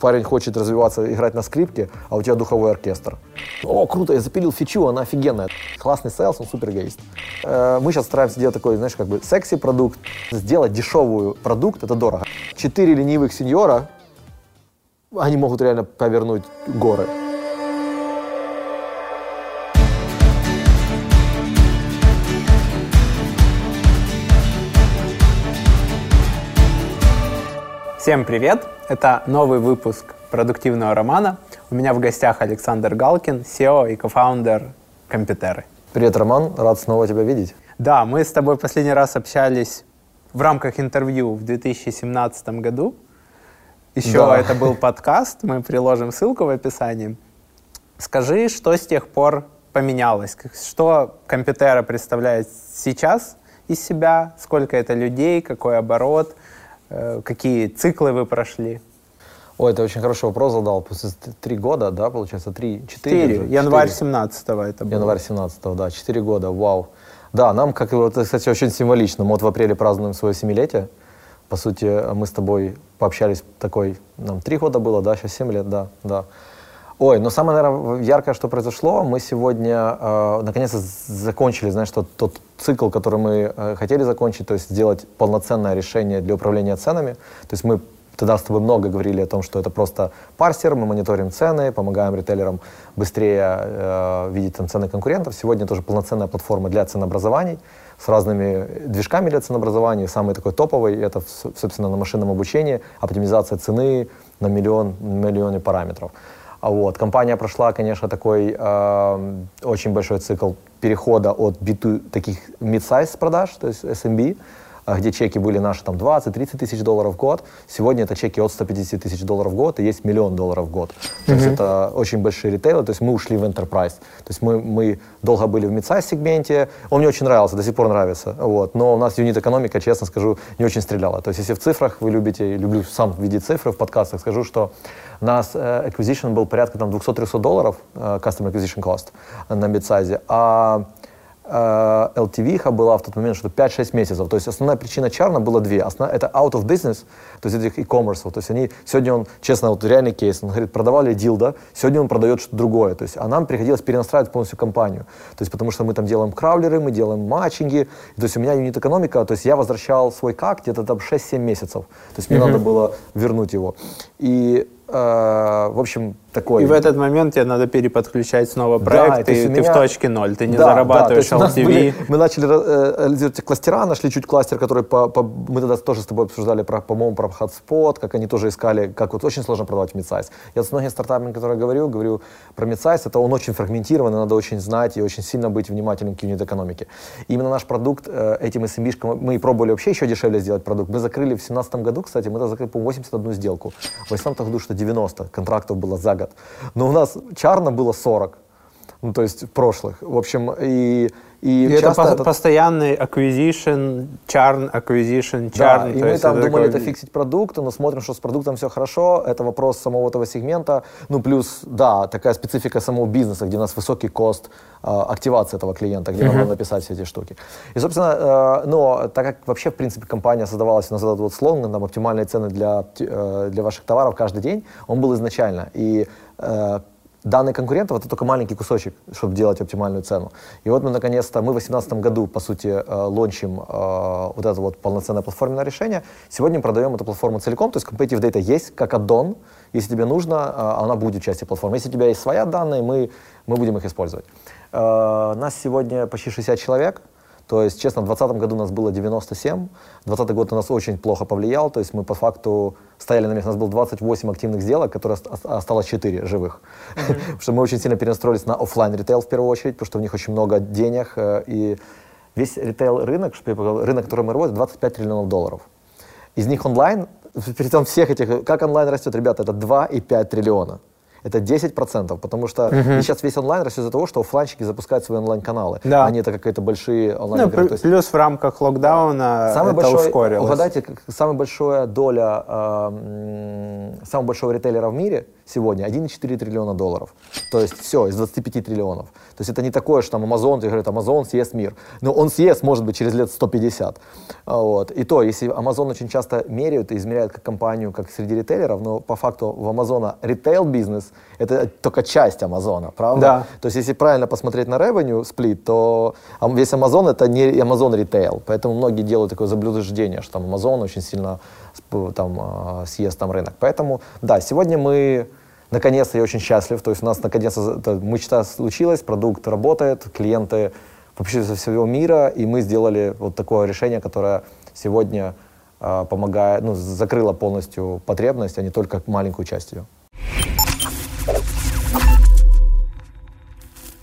парень хочет развиваться, играть на скрипке, а у тебя духовой оркестр. О, круто, я запилил фичу, она офигенная. Классный sales, он супер эгоист. Э, мы сейчас стараемся делать такой, знаешь, как бы секси-продукт. Сделать дешевую продукт, это дорого. Четыре ленивых сеньора, они могут реально повернуть горы. Всем привет! Это новый выпуск продуктивного романа. У меня в гостях Александр Галкин, SEO и кофаундер Компьютеры. Привет, Роман, рад снова тебя видеть. Да, мы с тобой последний раз общались в рамках интервью в 2017 году. Еще да. это был подкаст, мы приложим ссылку в описании. Скажи, что с тех пор поменялось? Что Компьютера представляет сейчас из себя? Сколько это людей? Какой оборот? Э, какие циклы вы прошли? Ой, это очень хороший вопрос задал. После три года, да, получается, три, четыре? Четыре. Январь 17-го это было. Январь 17-го, да, четыре года, вау. Да, нам, как это, кстати, очень символично. Мы вот в апреле празднуем свое семилетие. По сути, мы с тобой пообщались такой, нам три года было, да, сейчас семь лет, да, да. Ой, но самое, наверное, яркое, что произошло, мы сегодня э, наконец-то закончили, знаешь, тот, тот цикл, который мы э, хотели закончить, то есть сделать полноценное решение для управления ценами. То есть мы тогда с тобой много говорили о том, что это просто парсер, мы мониторим цены, помогаем ритейлерам быстрее э, видеть там, цены конкурентов. Сегодня тоже полноценная платформа для ценообразований с разными движками для ценообразования. Самый такой топовый — это, собственно, на машинном обучении, оптимизация цены на миллион, миллионе параметров. А вот. Компания прошла, конечно, такой э, очень большой цикл перехода от B2 таких mid-size продаж, то есть SMB, где чеки были наши там 20-30 тысяч долларов в год. Сегодня это чеки от 150 тысяч долларов в год и есть миллион долларов в год. То mm-hmm. есть это очень большие ритейлы, то есть мы ушли в enterprise. То есть мы, мы долго были в mid сегменте, он мне очень нравился, до сих пор нравится. Вот. Но у нас юнит экономика, честно скажу, не очень стреляла. То есть если в цифрах вы любите, люблю сам видеть цифры в подкастах, скажу, что у нас э, acquisition был порядка там 200-300 долларов, э, customer acquisition cost на мидсайзе, а LTV э, была в тот момент что-то 5-6 месяцев. То есть основная причина чарна была две. Основная, это out of business, то есть этих e-commerce. То есть они, сегодня он, честно, вот реальный кейс, он говорит, продавали дил, да, сегодня он продает что-то другое. То есть, а нам приходилось перенастраивать полностью компанию. То есть потому что мы там делаем краулеры, мы делаем матчинги. То есть у меня юнит экономика, то есть я возвращал свой как где-то там 6-7 месяцев. То есть мне mm-hmm. надо было вернуть его. И в общем, такой... И в этот момент тебе надо переподключать снова проект, да, ты, меня... ты в точке ноль, ты не да, зарабатываешь да, LTV. Были, мы начали анализировать э, кластера, нашли чуть кластер, который по, по, мы тогда тоже с тобой обсуждали, про, по-моему, про HubSpot, как они тоже искали, как вот очень сложно продавать мидсайз. Я с многими стартапами, которые говорю, говорю про мидсайз, это он очень фрагментированный, надо очень знать и очень сильно быть внимательным к юнит-экономике. Именно наш продукт, э, этим SMB, мы пробовали вообще еще дешевле сделать продукт. Мы закрыли в 2017 году, кстати, мы тогда закрыли по 81 сделку. В 2018 году что 90 контрактов было за год. Но у нас чарно было 40. Ну, то есть прошлых. В общем, и и, и это, по- это постоянный acquisition, churn, acquisition, churn. Да, и мы там думали, такой... это фиксить продукт, но смотрим, что с продуктом все хорошо, это вопрос самого этого сегмента. Ну, плюс, да, такая специфика самого бизнеса, где у нас высокий кост э, активации этого клиента, где uh-huh. надо написать все эти штуки. И, собственно, э, но так как вообще, в принципе, компания создавалась, у нас этот вот слоган, там, оптимальные цены для, э, для ваших товаров каждый день, он был изначально. И э, данные конкурентов это только маленький кусочек, чтобы делать оптимальную цену. И вот мы наконец-то, мы в 2018 году, по сути, э, лончим э, вот это вот полноценное платформенное решение. Сегодня мы продаем эту платформу целиком, то есть Competitive Data есть как аддон, если тебе нужно, э, она будет частью платформы. Если у тебя есть своя данные, мы, мы будем их использовать. Нас сегодня почти 60 человек, то есть, честно, в 2020 году у нас было 97, 2020 год у нас очень плохо повлиял, то есть мы по факту стояли на месте, у нас было 28 активных сделок, которые осталось 4 живых. Mm-hmm. потому что мы очень сильно перенастроились на офлайн ритейл в первую очередь, потому что в них очень много денег, э, и весь ритейл рынок, рынок, который мы работаем, 25 триллионов долларов. Из них онлайн, при том всех этих, как онлайн растет, ребята, это 2,5 триллиона это 10%, потому что угу. сейчас весь онлайн растет из-за того, что офлайнщики запускают свои онлайн-каналы, да. а не это какие-то большие онлайн ну, есть... Плюс в рамках локдауна самый это большой, ускорилось. Угадайте, самая большая доля, э, самого большого ритейлера в мире сегодня 1,4 триллиона долларов. То есть все, из 25 триллионов. То есть это не такое, что там Amazon, ты говоришь, Amazon съест мир. Но он съест, может быть, через лет 150. А, вот. И то, если Amazon очень часто меряют и измеряют как компанию, как среди ритейлеров, но по факту в Amazon ритейл-бизнес — это только часть Амазона, правда? Да. То есть если правильно посмотреть на revenue сплит, то весь Amazon — это не Amazon ритейл. Поэтому многие делают такое заблуждение, что там Amazon очень сильно там, а, съест там рынок. Поэтому, да, сегодня мы наконец-то я очень счастлив, то есть у нас наконец-то мечта случилась, продукт работает, клиенты вообще со всего мира, и мы сделали вот такое решение, которое сегодня э, помогает, ну, закрыло полностью потребность, а не только маленькую часть ее.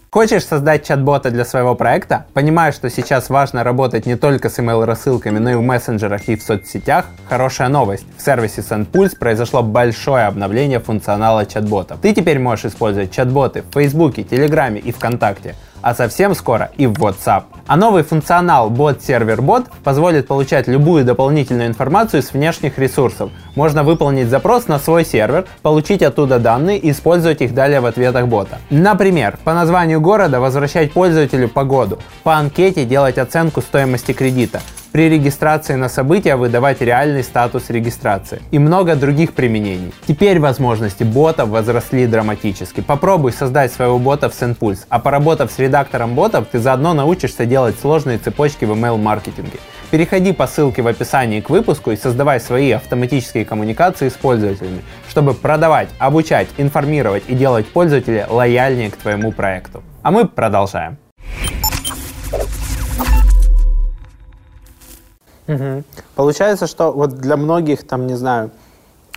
Хочешь создать чат-бота для своего проекта? Понимаешь, что сейчас важно работать не только с email-рассылками, но и в мессенджерах и в соцсетях? Хорошая новость. В сервисе SendPulse произошло большое обновление функционала чат-ботов. Ты теперь можешь использовать чат-боты в Фейсбуке, Телеграме и ВКонтакте а совсем скоро и в WhatsApp. А новый функционал Bot Server Bot позволит получать любую дополнительную информацию с внешних ресурсов. Можно выполнить запрос на свой сервер, получить оттуда данные и использовать их далее в ответах бота. Например, по названию города возвращать пользователю погоду, по анкете делать оценку стоимости кредита, при регистрации на события выдавать реальный статус регистрации и много других применений. Теперь возможности ботов возросли драматически. Попробуй создать своего бота в SendPulse, а поработав с редактором ботов, ты заодно научишься делать сложные цепочки в email-маркетинге. Переходи по ссылке в описании к выпуску и создавай свои автоматические коммуникации с пользователями, чтобы продавать, обучать, информировать и делать пользователя лояльнее к твоему проекту. А мы продолжаем. Угу. Получается, что вот для многих, там, не знаю,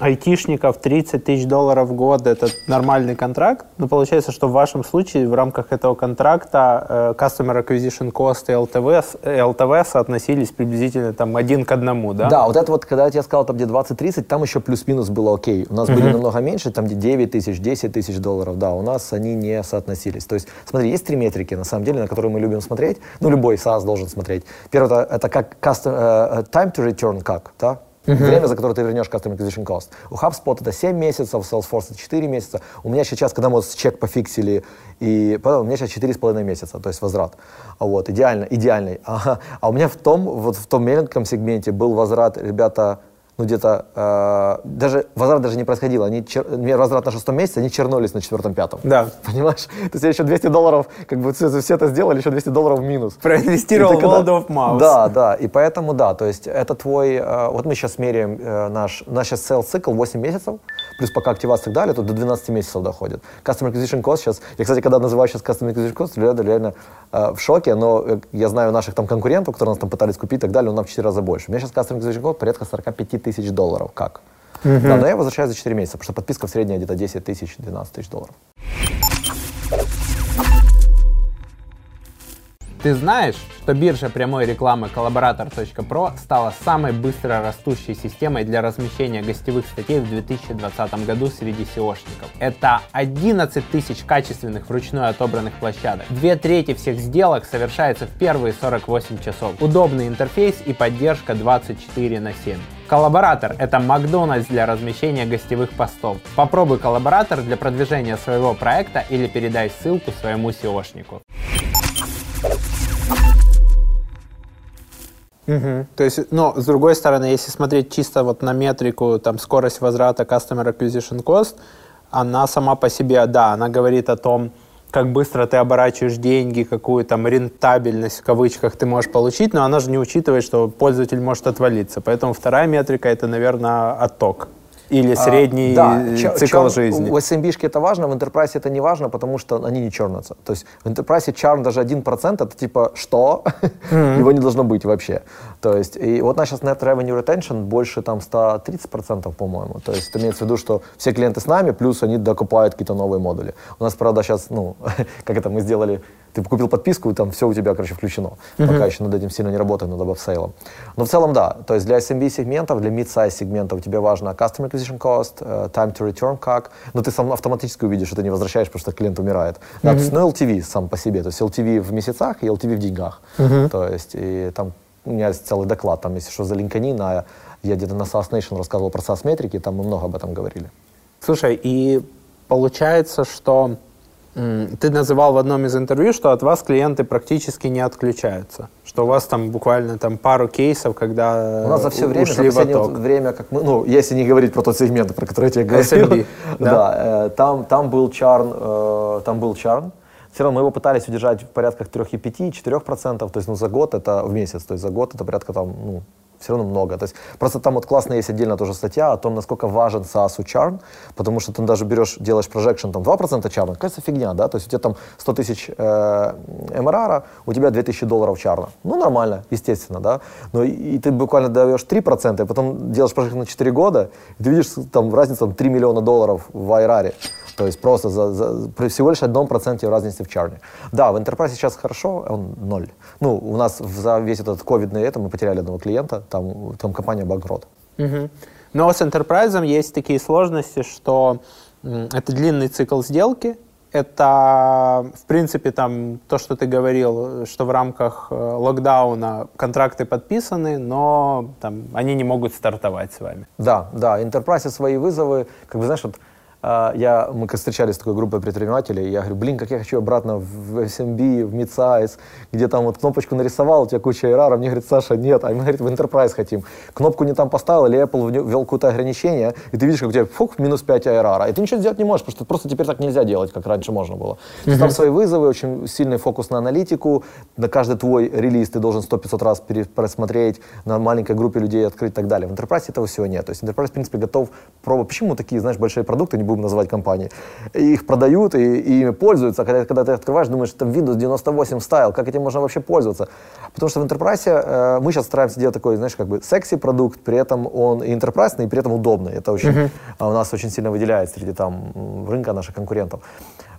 айтишников 30 тысяч долларов в год – это нормальный контракт, но получается, что в вашем случае в рамках этого контракта э, Customer Acquisition Cost и LTV, LTV соотносились приблизительно там один к одному, да? Да, вот это вот, когда я тебе сказал, там где 20-30, там еще плюс-минус было окей. У нас uh-huh. были намного меньше, там где 9 тысяч, 10 тысяч долларов, да, у нас они не соотносились. То есть, смотри, есть три метрики, на самом деле, на которые мы любим смотреть, ну, любой SaaS должен смотреть. Первое, это, как custom, uh, time to return, как, да? Uh-huh. Время, за которое ты вернешь Customer Acquisition Cost. У HubSpot это 7 месяцев, у Salesforce это 4 месяца. У меня сейчас, когда мы чек пофиксили, и потом, у меня сейчас 4,5 месяца, то есть возврат. Вот, идеально, идеальный. А, а у меня в том, вот в том маленьком сегменте был возврат, ребята, ну, где-то, э, даже возврат даже не происходил. Они, чер, возврат на шестом месяце, они чернулись на четвертом-пятом. Да. Понимаешь? То есть я еще 200 долларов, как бы все, все это сделали, еще 200 долларов в минус. Проинвестировал в World of Mouse. Да, да, и поэтому, да, то есть это твой, э, вот мы сейчас меряем э, наш, наш сейчас sales цикл 8 месяцев, плюс пока активация и так далее, то до 12 месяцев доходит. Customer Acquisition Cost сейчас, я, кстати, когда называю сейчас Customer Acquisition Cost, реально, реально э, в шоке, но э, я знаю наших там конкурентов, которые нас там пытались купить и так далее, он нам в 4 раза больше. У меня сейчас Customer Acquisition Cost порядка 45 тысяч долларов. Как? Угу. Да, но я возвращаюсь за 4 месяца, потому что подписка в среднем где-то 10 тысяч, 12 тысяч долларов. Ты знаешь, что биржа прямой рекламы Collaborator.pro стала самой быстро растущей системой для размещения гостевых статей в 2020 году среди SEOшников. Это 11 тысяч качественных вручную отобранных площадок. Две трети всех сделок совершается в первые 48 часов. Удобный интерфейс и поддержка 24 на 7. Коллаборатор — это Макдональдс для размещения гостевых постов. Попробуй коллаборатор для продвижения своего проекта или передай ссылку своему SEOшнику. Угу. То есть, но с другой стороны, если смотреть чисто вот на метрику, там скорость возврата Customer Acquisition Cost, она сама по себе, да, она говорит о том, как быстро ты оборачиваешь деньги, какую там рентабельность в кавычках ты можешь получить, но она же не учитывает, что пользователь может отвалиться. Поэтому вторая метрика это, наверное, отток или а, средний а, да. цикл Чар, жизни. В SMB это важно, в Enterprise это не важно, потому что они не чернятся. То есть в Enterprise чарн даже 1% это типа что? Mm-hmm. Его не должно быть вообще. То есть и вот наш сейчас Net Revenue Retention больше там 130%, по-моему. То есть это имеется в виду, что все клиенты с нами, плюс они докупают какие-то новые модули. У нас, правда, сейчас, ну, как это мы сделали, ты купил подписку, и там все у тебя, короче, включено. Mm-hmm. Пока еще над этим сильно не работаем, над апсейлом. Но в целом, да. То есть для SMB сегментов, для mid-size сегментов тебе важно Customer Acquisition Cost, uh, Time to Return как. Но ты сам автоматически увидишь, что ты не возвращаешь, потому что клиент умирает. Mm-hmm. Да, то есть, ну, LTV сам по себе. То есть LTV в месяцах и LTV в деньгах. Mm-hmm. То есть и там у меня есть целый доклад, там, если что, за LinkedIn, а я где-то на SaaS Nation рассказывал про SaaS метрики, там мы много об этом говорили. Слушай, и получается, что ты называл в одном из интервью, что от вас клиенты практически не отключаются. Что у вас там буквально там пару кейсов, когда У нас за все время, за ушли в последнее вот время, как мы, ну, если не говорить про тот сегмент, про который я тебе говорил, SMB, да? да, э, там, там был чарн, э, там был чарн, все равно мы его пытались удержать в порядках 3,5-4%, то есть ну, за год это в месяц, то есть за год это порядка там, ну, все равно много. То есть просто там вот классно есть отдельно тоже статья о том, насколько важен SaaS чарн, потому что ты даже берешь, делаешь projection, там 2% чарна, кажется фигня, да, то есть у тебя там 100 тысяч э, МРР, у тебя 2000 долларов чарна. Ну, нормально, естественно, да, но и, и ты буквально даешь 3%, и потом делаешь projection на 4 года, и ты видишь там разницу там, 3 миллиона долларов в IRR. То есть просто за, за, при всего лишь одном проценте разницы в чарне. Да, в Enterprise сейчас хорошо, он ноль. Ну, у нас за весь этот ковидный это мы потеряли одного клиента, там, там компания банкрот. Мгм. Но с enterprise есть такие сложности, что это длинный цикл сделки, это, в принципе, там то, что ты говорил, что в рамках э, локдауна контракты подписаны, но там они не могут стартовать с вами. Да, да, Enterprise свои вызовы, как бы, знаешь, вот я, мы встречались с такой группой предпринимателей, я говорю, блин, как я хочу обратно в SMB, в Midsize, где там вот кнопочку нарисовал, у тебя куча error, мне говорит, Саша, нет, а мы, говорит, в Enterprise хотим. Кнопку не там поставил, или Apple ввел какое-то ограничение, и ты видишь, как у тебя фух, минус 5 ARR, и ты ничего сделать не можешь, потому что просто теперь так нельзя делать, как раньше можно было. Есть Там свои вызовы, очень сильный фокус на аналитику, на каждый твой релиз ты должен 100-500 раз просмотреть, на маленькой группе людей открыть и так далее. В Enterprise этого всего нет. То есть Enterprise, в принципе, готов пробовать. Почему такие, знаешь, большие продукты, не будем называть компании, и их продают и, и ими пользуются, а когда, когда ты открываешь, думаешь, это Windows 98 стайл, как этим можно вообще пользоваться? Потому что в Enterprise э, мы сейчас стараемся делать такой, знаешь, как бы секси продукт, при этом он и enterprise, и при этом удобный. Это очень, а, у нас очень сильно выделяет среди там рынка наших конкурентов.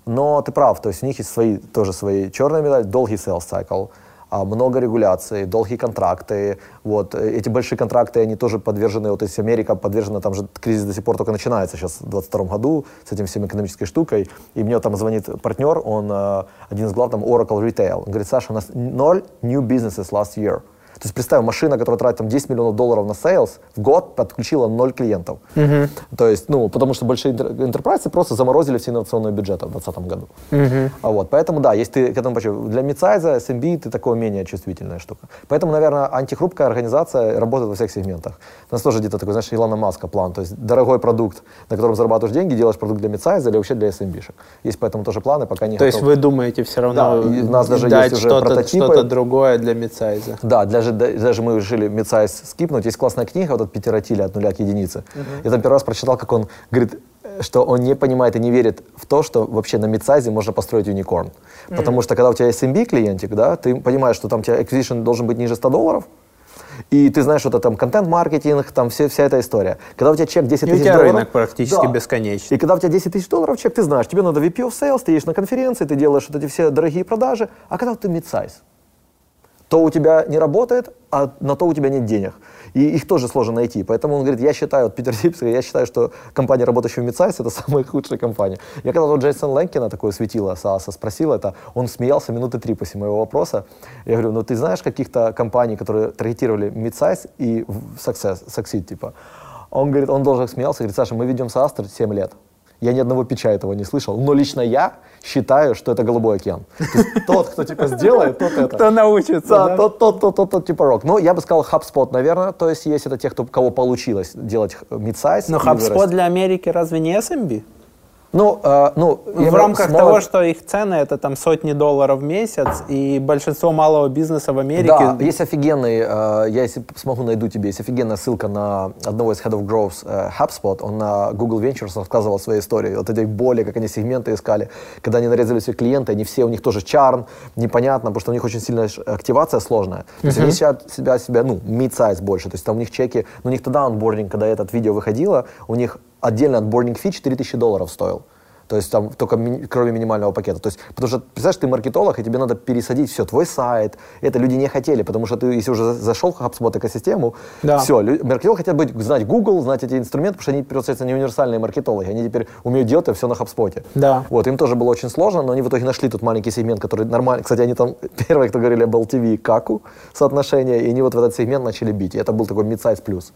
Но ты прав, то есть у них есть свои, тоже свои черные медали, долгий sales cycle, много регуляций, долгие контракты. Вот. э, Эти большие контракты, они тоже подвержены, вот если Америка подвержена, там же кризис до сих пор только начинается сейчас в 2022 году с этим всем экономической штукой. И мне там звонит партнер, он э, один из глав там Oracle Retail. Он говорит, Саша, у нас ноль new businesses last year. То есть представь, машина, которая тратит там 10 миллионов долларов на sales, в год подключила ноль клиентов. То есть, ну, потому что большие интер- enterprise просто заморозили все инновационные бюджеты в 2020 году. А вот, поэтому, да, если ты к этому почему для мидсайза, SMB ты такое менее чувствительная штука. Поэтому, наверное, антихрупкая организация работает во всех сегментах. У нас тоже где-то такой, знаешь, Илона Маска план, то есть дорогой продукт, на котором зарабатываешь деньги, делаешь продукт для мидсайза или вообще для SMB-шек. Есть поэтому тоже планы, пока не То есть готовы. вы думаете все равно Да, у нас даже есть уже что-то, прототипы. что-то другое для мидсайза? Да, даже, да- даже мы решили мидсайз скипнуть. Есть классная книга, вот от Питера Тиля «От нуля к единице». Я там первый раз прочитал, как он говорит, э, что он не понимает и не верит в то, что вообще на мидсайзе можно построить юникорн. Потому что когда у тебя SMB клиентик, да, ты понимаешь, что там у тебя acquisition должен быть ниже 100 долларов, и ты знаешь, что это там контент-маркетинг, там все, вся эта история. Когда у тебя чек 10 И у тысяч долларов... рынок практически Да. бесконечный. И когда у тебя 10 тысяч долларов чек, ты знаешь, тебе надо VP of Sales, ты едешь на конференции, ты делаешь вот эти все дорогие продажи. А когда ты мидсайз, то у тебя не работает, а на то у тебя нет денег. И их тоже сложно найти. Поэтому он говорит, я считаю, вот Питер Сипс, я считаю, что компания, работающая в Мидсайз, это самая худшая компания. Я когда вот Джейсон Лэнкина такое светило, САСа, спросил это, он смеялся минуты три после моего вопроса. Я говорю, ну ты знаешь каких-то компаний, которые таргетировали Мидсайз и success, succeed, типа? Он говорит, он должен смеялся, говорит, Саша, мы ведем САСТР 7 лет. Я ни одного пича этого не слышал, но лично я считаю, что это голубой океан. То есть тот, кто типа сделает, тот это. Кто научится, Да, да? тот, тот, тот, тот, тот типа рок. Но я бы сказал HubSpot, наверное, то есть есть это те, кто, кого получилось делать мидсайз. Но HubSpot для Америки разве не SMB? Ну, э, ну, в рамках смог- того, что их цены это там сотни долларов в месяц, и большинство малого бизнеса в Америке... Да, есть офигенный, э, я если смогу найду тебе, есть офигенная ссылка на одного из Head of Growth э, HubSpot, он на Google Ventures рассказывал свои истории, вот этой боли, как они сегменты искали, когда они нарезали все клиенты, они все, у них тоже чарн, непонятно, потому что у них очень сильная активация сложная. То есть они себя, себя, себя, ну, mid-size больше, то есть там у них чеки, ну, у них тогда онбординг, когда этот видео выходило, у них отдельно онбординг фи 4000 долларов стоил. То есть там только ми- кроме минимального пакета. То есть, потому что, представляешь, ты маркетолог, и тебе надо пересадить все, твой сайт. Это люди не хотели, потому что ты, если уже за- зашел в HubSpot экосистему, Да. все, лю- маркетологи хотят быть, знать Google, знать эти инструменты, потому что они, получается, не универсальные маркетологи. Они теперь умеют делать это все на HubSpot. Да. Вот, им тоже было очень сложно, но они в итоге нашли тут маленький сегмент, который нормально. Кстати, они там первые, кто говорили об LTV и каку соотношение, и они вот в этот сегмент начали бить. И это был такой mid-size плюс.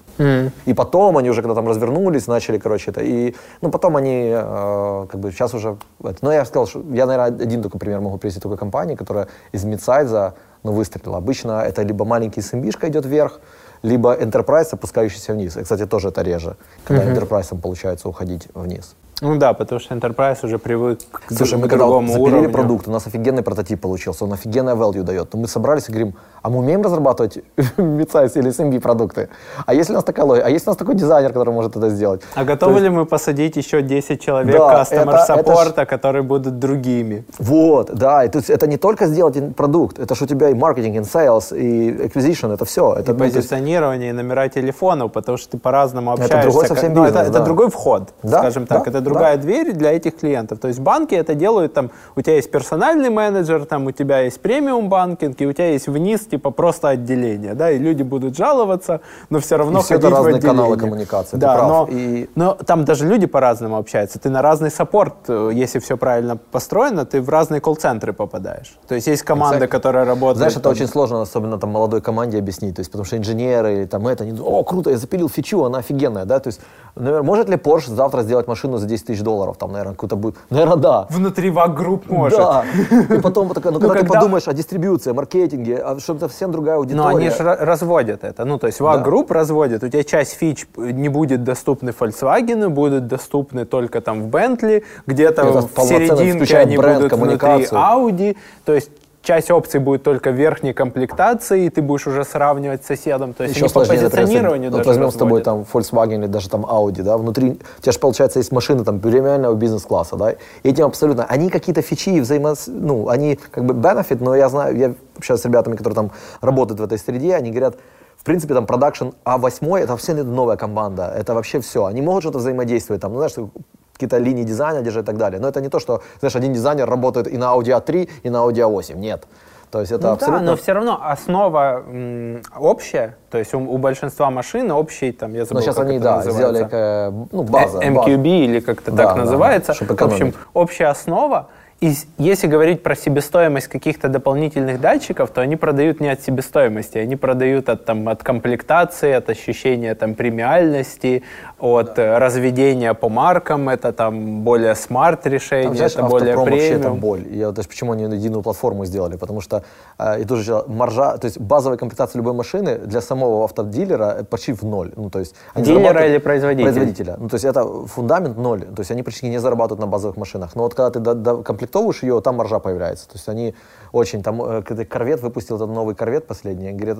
И потом они уже, когда там развернулись, начали, короче, это. И, ну, потом они э, как бы бы сейчас уже... Это, но я сказал, что я, наверное, один только пример могу привести только компании, которая из мидсайза ну, выстрелила. Обычно это либо маленький SMB идет вверх, либо enterprise, опускающийся вниз. И, кстати, тоже это реже, когда mm-hmm. enterprise получается уходить вниз. Ну да, потому что Enterprise уже привык к, Слушай, мы когда вот запилили уровню. продукт, у нас офигенный прототип получился, он офигенное value дает. Но мы собрались и говорим, а мы умеем разрабатывать mid или SMB продукты? А если у нас такая логика? А если у нас такой дизайнер, который может это сделать? А готовы есть... ли мы посадить еще 10 человек да, customer саппорта, ж... которые будут другими? Вот, да. И, то есть, это не только сделать продукт, это же у тебя и маркетинг, и sales, и acquisition, это все. Это, и ну, позиционирование, есть... и номера телефонов, потому что ты по-разному общаешься. Это другой совсем бизнес, ну, это, да. это другой вход, да, скажем так. Да, это другая дверь для этих клиентов. То есть банки это делают, там, у тебя есть персональный менеджер, там, у тебя есть премиум банкинг, и у тебя есть вниз, типа, просто отделение, да, и люди будут жаловаться, но все равно и все это разные отделение. каналы коммуникации, да, прав. Но, и... но там даже люди по-разному общаются. Ты на разный саппорт, э, если все правильно построено, ты в разные колл-центры попадаешь. То есть есть команда, exactly. которая работает... Знаешь, это там... очень сложно, особенно там молодой команде объяснить, то есть потому что инженеры или там это, они, о, круто, я запилил фичу, она офигенная, да, то есть, наверное, может ли Porsche завтра сделать машину за 10 тысяч долларов, там, наверное, какую-то будет, наверное, да. Внутри вак-групп может. Да, и потом, такая, ну, когда, когда ты подумаешь о дистрибьюции, о маркетинге, а что это совсем другая аудитория. Но они же разводят это, ну, то есть вак-групп да. разводят, у тебя часть фич не будет доступны Volkswagen, будут доступны только там в Bentley, где-то в серединке они будут внутри Audi, то есть часть опций будет только в верхней комплектации, и ты будешь уже сравнивать с соседом. То есть Еще по позиционированию даже возьмем с тобой там Volkswagen или даже там Audi, да, внутри, у тебя же, получается, есть машины там премиального бизнес-класса, да, и этим абсолютно, они какие-то фичи, взаимо, ну, они как бы benefit, но я знаю, я общаюсь с ребятами, которые там работают в этой среде, они говорят, в принципе, там продакшн А8 это все новая команда, это вообще все. Они могут что-то взаимодействовать, там, ну, знаешь, какие-то линии дизайна держать и так далее. Но это не то, что, знаешь, один дизайнер работает и на Audi A3, и на Audi A8. Нет. То есть это ну абсолютно... Да, но все равно основа м, общая, то есть у, у большинства машин общий, там, я забыл, Но сейчас как они, это да, называется. сделали э, ну, база. MQB база. или как-то да, так да, называется. Да, в общем, общая основа, и если говорить про себестоимость каких-то дополнительных датчиков, то они продают не от себестоимости, они продают от, там, от комплектации, от ощущения там, премиальности, от да. разведения по маркам, это там более смарт решение, там, знаешь, это более премиум. это боль. Я, то есть, почему они единую платформу сделали? Потому что э, и тоже маржа, то есть базовая комплектация любой машины для самого автодилера почти в ноль. Ну, то есть, Дилера или производителя? Производителя. Ну, то есть это фундамент ноль. То есть они почти не зарабатывают на базовых машинах. Но вот когда ты до, до комплектовываешь ее, там маржа появляется. То есть они очень, там, э, когда корвет выпустил этот новый корвет последний, говорит,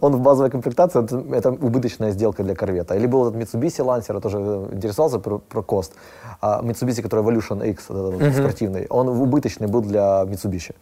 он в базовой комплектации, это, это убыточная сделка для корвета. Или был этот Mitsubishi Я тоже э, интересовался про, про кост. А Mitsubishi, который Evolution X, этот, mm-hmm. спортивный, он убыточный был для Mitsubishi.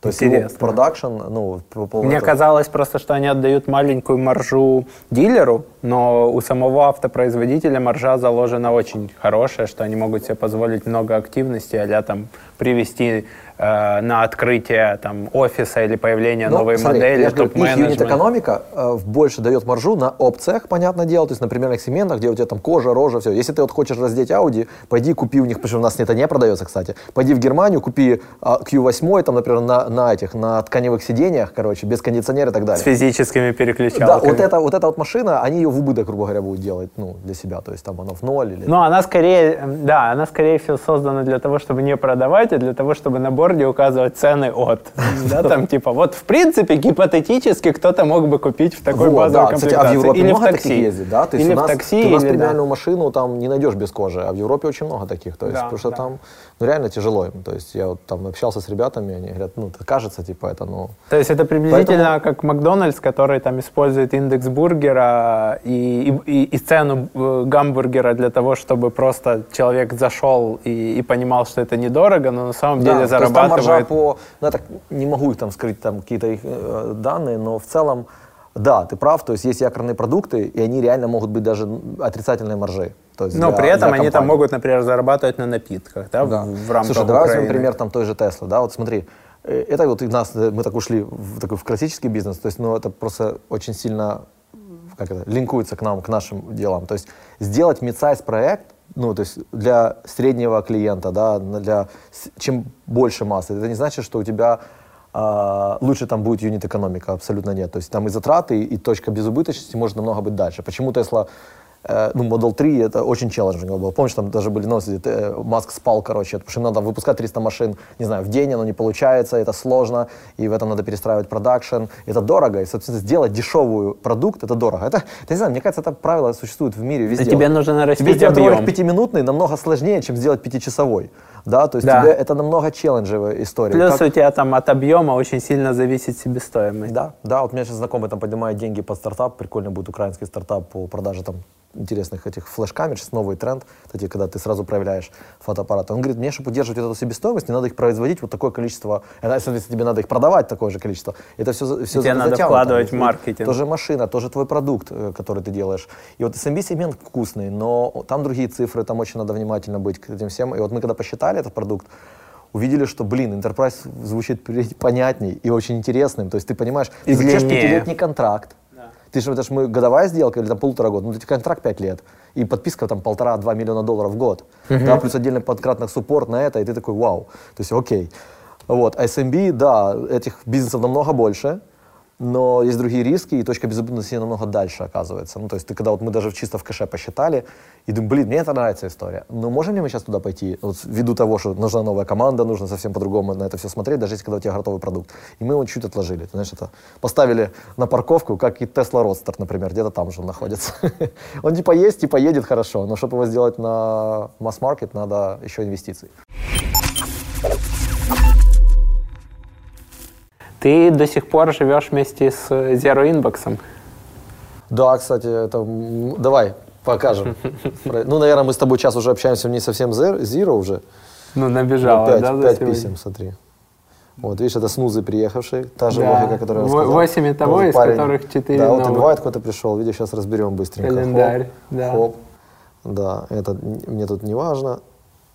То есть его продакшн, ну, по поводу Мне этого. казалось просто, что они отдают маленькую маржу дилеру, но у самого автопроизводителя маржа заложена очень хорошая, что они могут себе позволить много активности, а там привести э, на открытие там, офиса или появление ну, новой смотри, модели, топ-менеджмент. Их экономика э, больше дает маржу на опциях, понятное дело, то есть на примерных сегментах, где у тебя там кожа, рожа, все. Если ты вот хочешь раздеть Audi, пойди купи у них, что у нас это не продается, кстати, пойди в Германию, купи э, Q8, там, например, на, на этих, на тканевых сиденьях, короче, без кондиционера и так далее. С физическими переключалками. Да, вот эта вот, эта вот машина, они ее в убыток, грубо говоря, будут делать, ну, для себя, то есть там она в ноль или... Ну, она скорее, да, она скорее всего создана для того, чтобы не продавать, а для того, чтобы на борде указывать цены от. Да, там типа, вот в принципе гипотетически кто-то мог бы купить в такой вот, базовой да, комплектации. Кстати, а в Европе или много в такси. ездит, да? То есть или у нас, в такси, ты у нас или, премиальную да. машину там не найдешь без кожи, а в Европе очень много таких. То есть, да, потому что да. там ну, реально тяжело им. То есть я вот там общался с ребятами, они говорят, ну, кажется, типа, это, ну... То есть это приблизительно Поэтому... как Макдональдс, который там использует индекс бургера и, и, и цену э, гамбургера для того, чтобы просто человек зашел и, и понимал, что это недорого, но на самом да, деле зарабатывает... по... Ну, я так не могу их там скрыть, там какие-то их э, данные, но в целом, да, ты прав, то есть есть якорные продукты, и они реально могут быть даже отрицательной маржей. То есть Но для, при этом они там могут, например, зарабатывать на напитках, да, да. в рамках Слушай, давай возьмем пример там той же Теслы, да, вот смотри, э, это вот у нас, э, мы так ушли в такой в классический бизнес, то есть, ну, это просто очень сильно, как это, линкуется к нам, к нашим делам. То есть сделать mid проект, ну, то есть для среднего клиента, да, для, чем больше массы, это не значит, что у тебя а, лучше там будет юнит-экономика, абсолютно нет. То есть там и затраты, и точка безубыточности может намного быть дальше. Почему Tesla э, ну, Model 3 это очень челленджингово было. Помнишь, там даже были новости, где э, Маск спал, короче, потому что надо выпускать 300 машин, не знаю, в день, оно не получается, это сложно, и в этом надо перестраивать продакшн, это дорого, и, собственно, сделать дешевую продукт, это дорого. Это, ты не знаю, мне кажется, это правило существует в мире везде. Да тебе нужно нарастить Тебе сделать объем. ролик пятиминутный намного сложнее, чем сделать пятичасовой. Да, то есть Да. тебе это намного челленджевая история. Плюс Как- у тебя там от объема очень сильно зависит себестоимость. да, да, вот у меня сейчас знакомый там поднимает деньги под стартап, прикольно будет украинский стартап по продаже там интересных этих флеш-камер, сейчас новый тренд, кстати, когда ты сразу проявляешь фотоаппарат. Он говорит, мне, чтобы удерживать эту себестоимость, не надо их производить вот такое количество, соответственно, тебе надо их продавать такое же количество. Это все, все тебе надо вкладывать в маркетинг. Тоже машина, тоже твой продукт, э, который ты делаешь. И вот SMB-сегмент вкусный, но там другие цифры, там очень надо внимательно быть к этим всем. И вот мы когда посчитали этот продукт, увидели, что, блин, Enterprise звучит понятней и очень интересным. То есть ты понимаешь, И ты заключаешь пятилетний контракт. Ты же, это ж мы годовая сделка или там полтора года, ну, это контракт пять лет. И подписка там полтора-два миллиона долларов в год. Да, плюс отдельно подкратный суппорт на это, и ты такой, вау. То есть, окей. Вот, а SMB, да, этих бизнесов намного больше, но есть другие риски, и точка безубытности намного дальше оказывается. Ну, то есть ты когда вот мы даже чисто в кэше посчитали, и думаю, блин, мне это нравится история. Но можем ли мы сейчас туда пойти, вот ввиду того, что нужна новая команда, нужно совсем по-другому на это все смотреть, даже если когда у тебя готовый продукт. И мы его чуть отложили, ты знаешь, это поставили на парковку, как и Tesla Roadster, например, где-то там же он находится. Он типа есть, типа едет хорошо, но чтобы его сделать на масс-маркет, надо еще инвестиций. Ты до сих пор живешь вместе с Zero Inbox. Да, кстати, это... Давай, покажем. Ну, наверное, мы с тобой сейчас уже общаемся не совсем zero уже. Ну, Ну, набежала, пять, да, за пять писем, смотри. Вот, видишь, это снузы приехавшие, та же Да. логика, которая я рассказал. восемь итого, Вот из парень- которых четыре Да, вот новых. invite кто-то пришел, видишь, сейчас разберем быстренько. Хоп, Календарь, да. Хоп. Да, это мне тут не важно.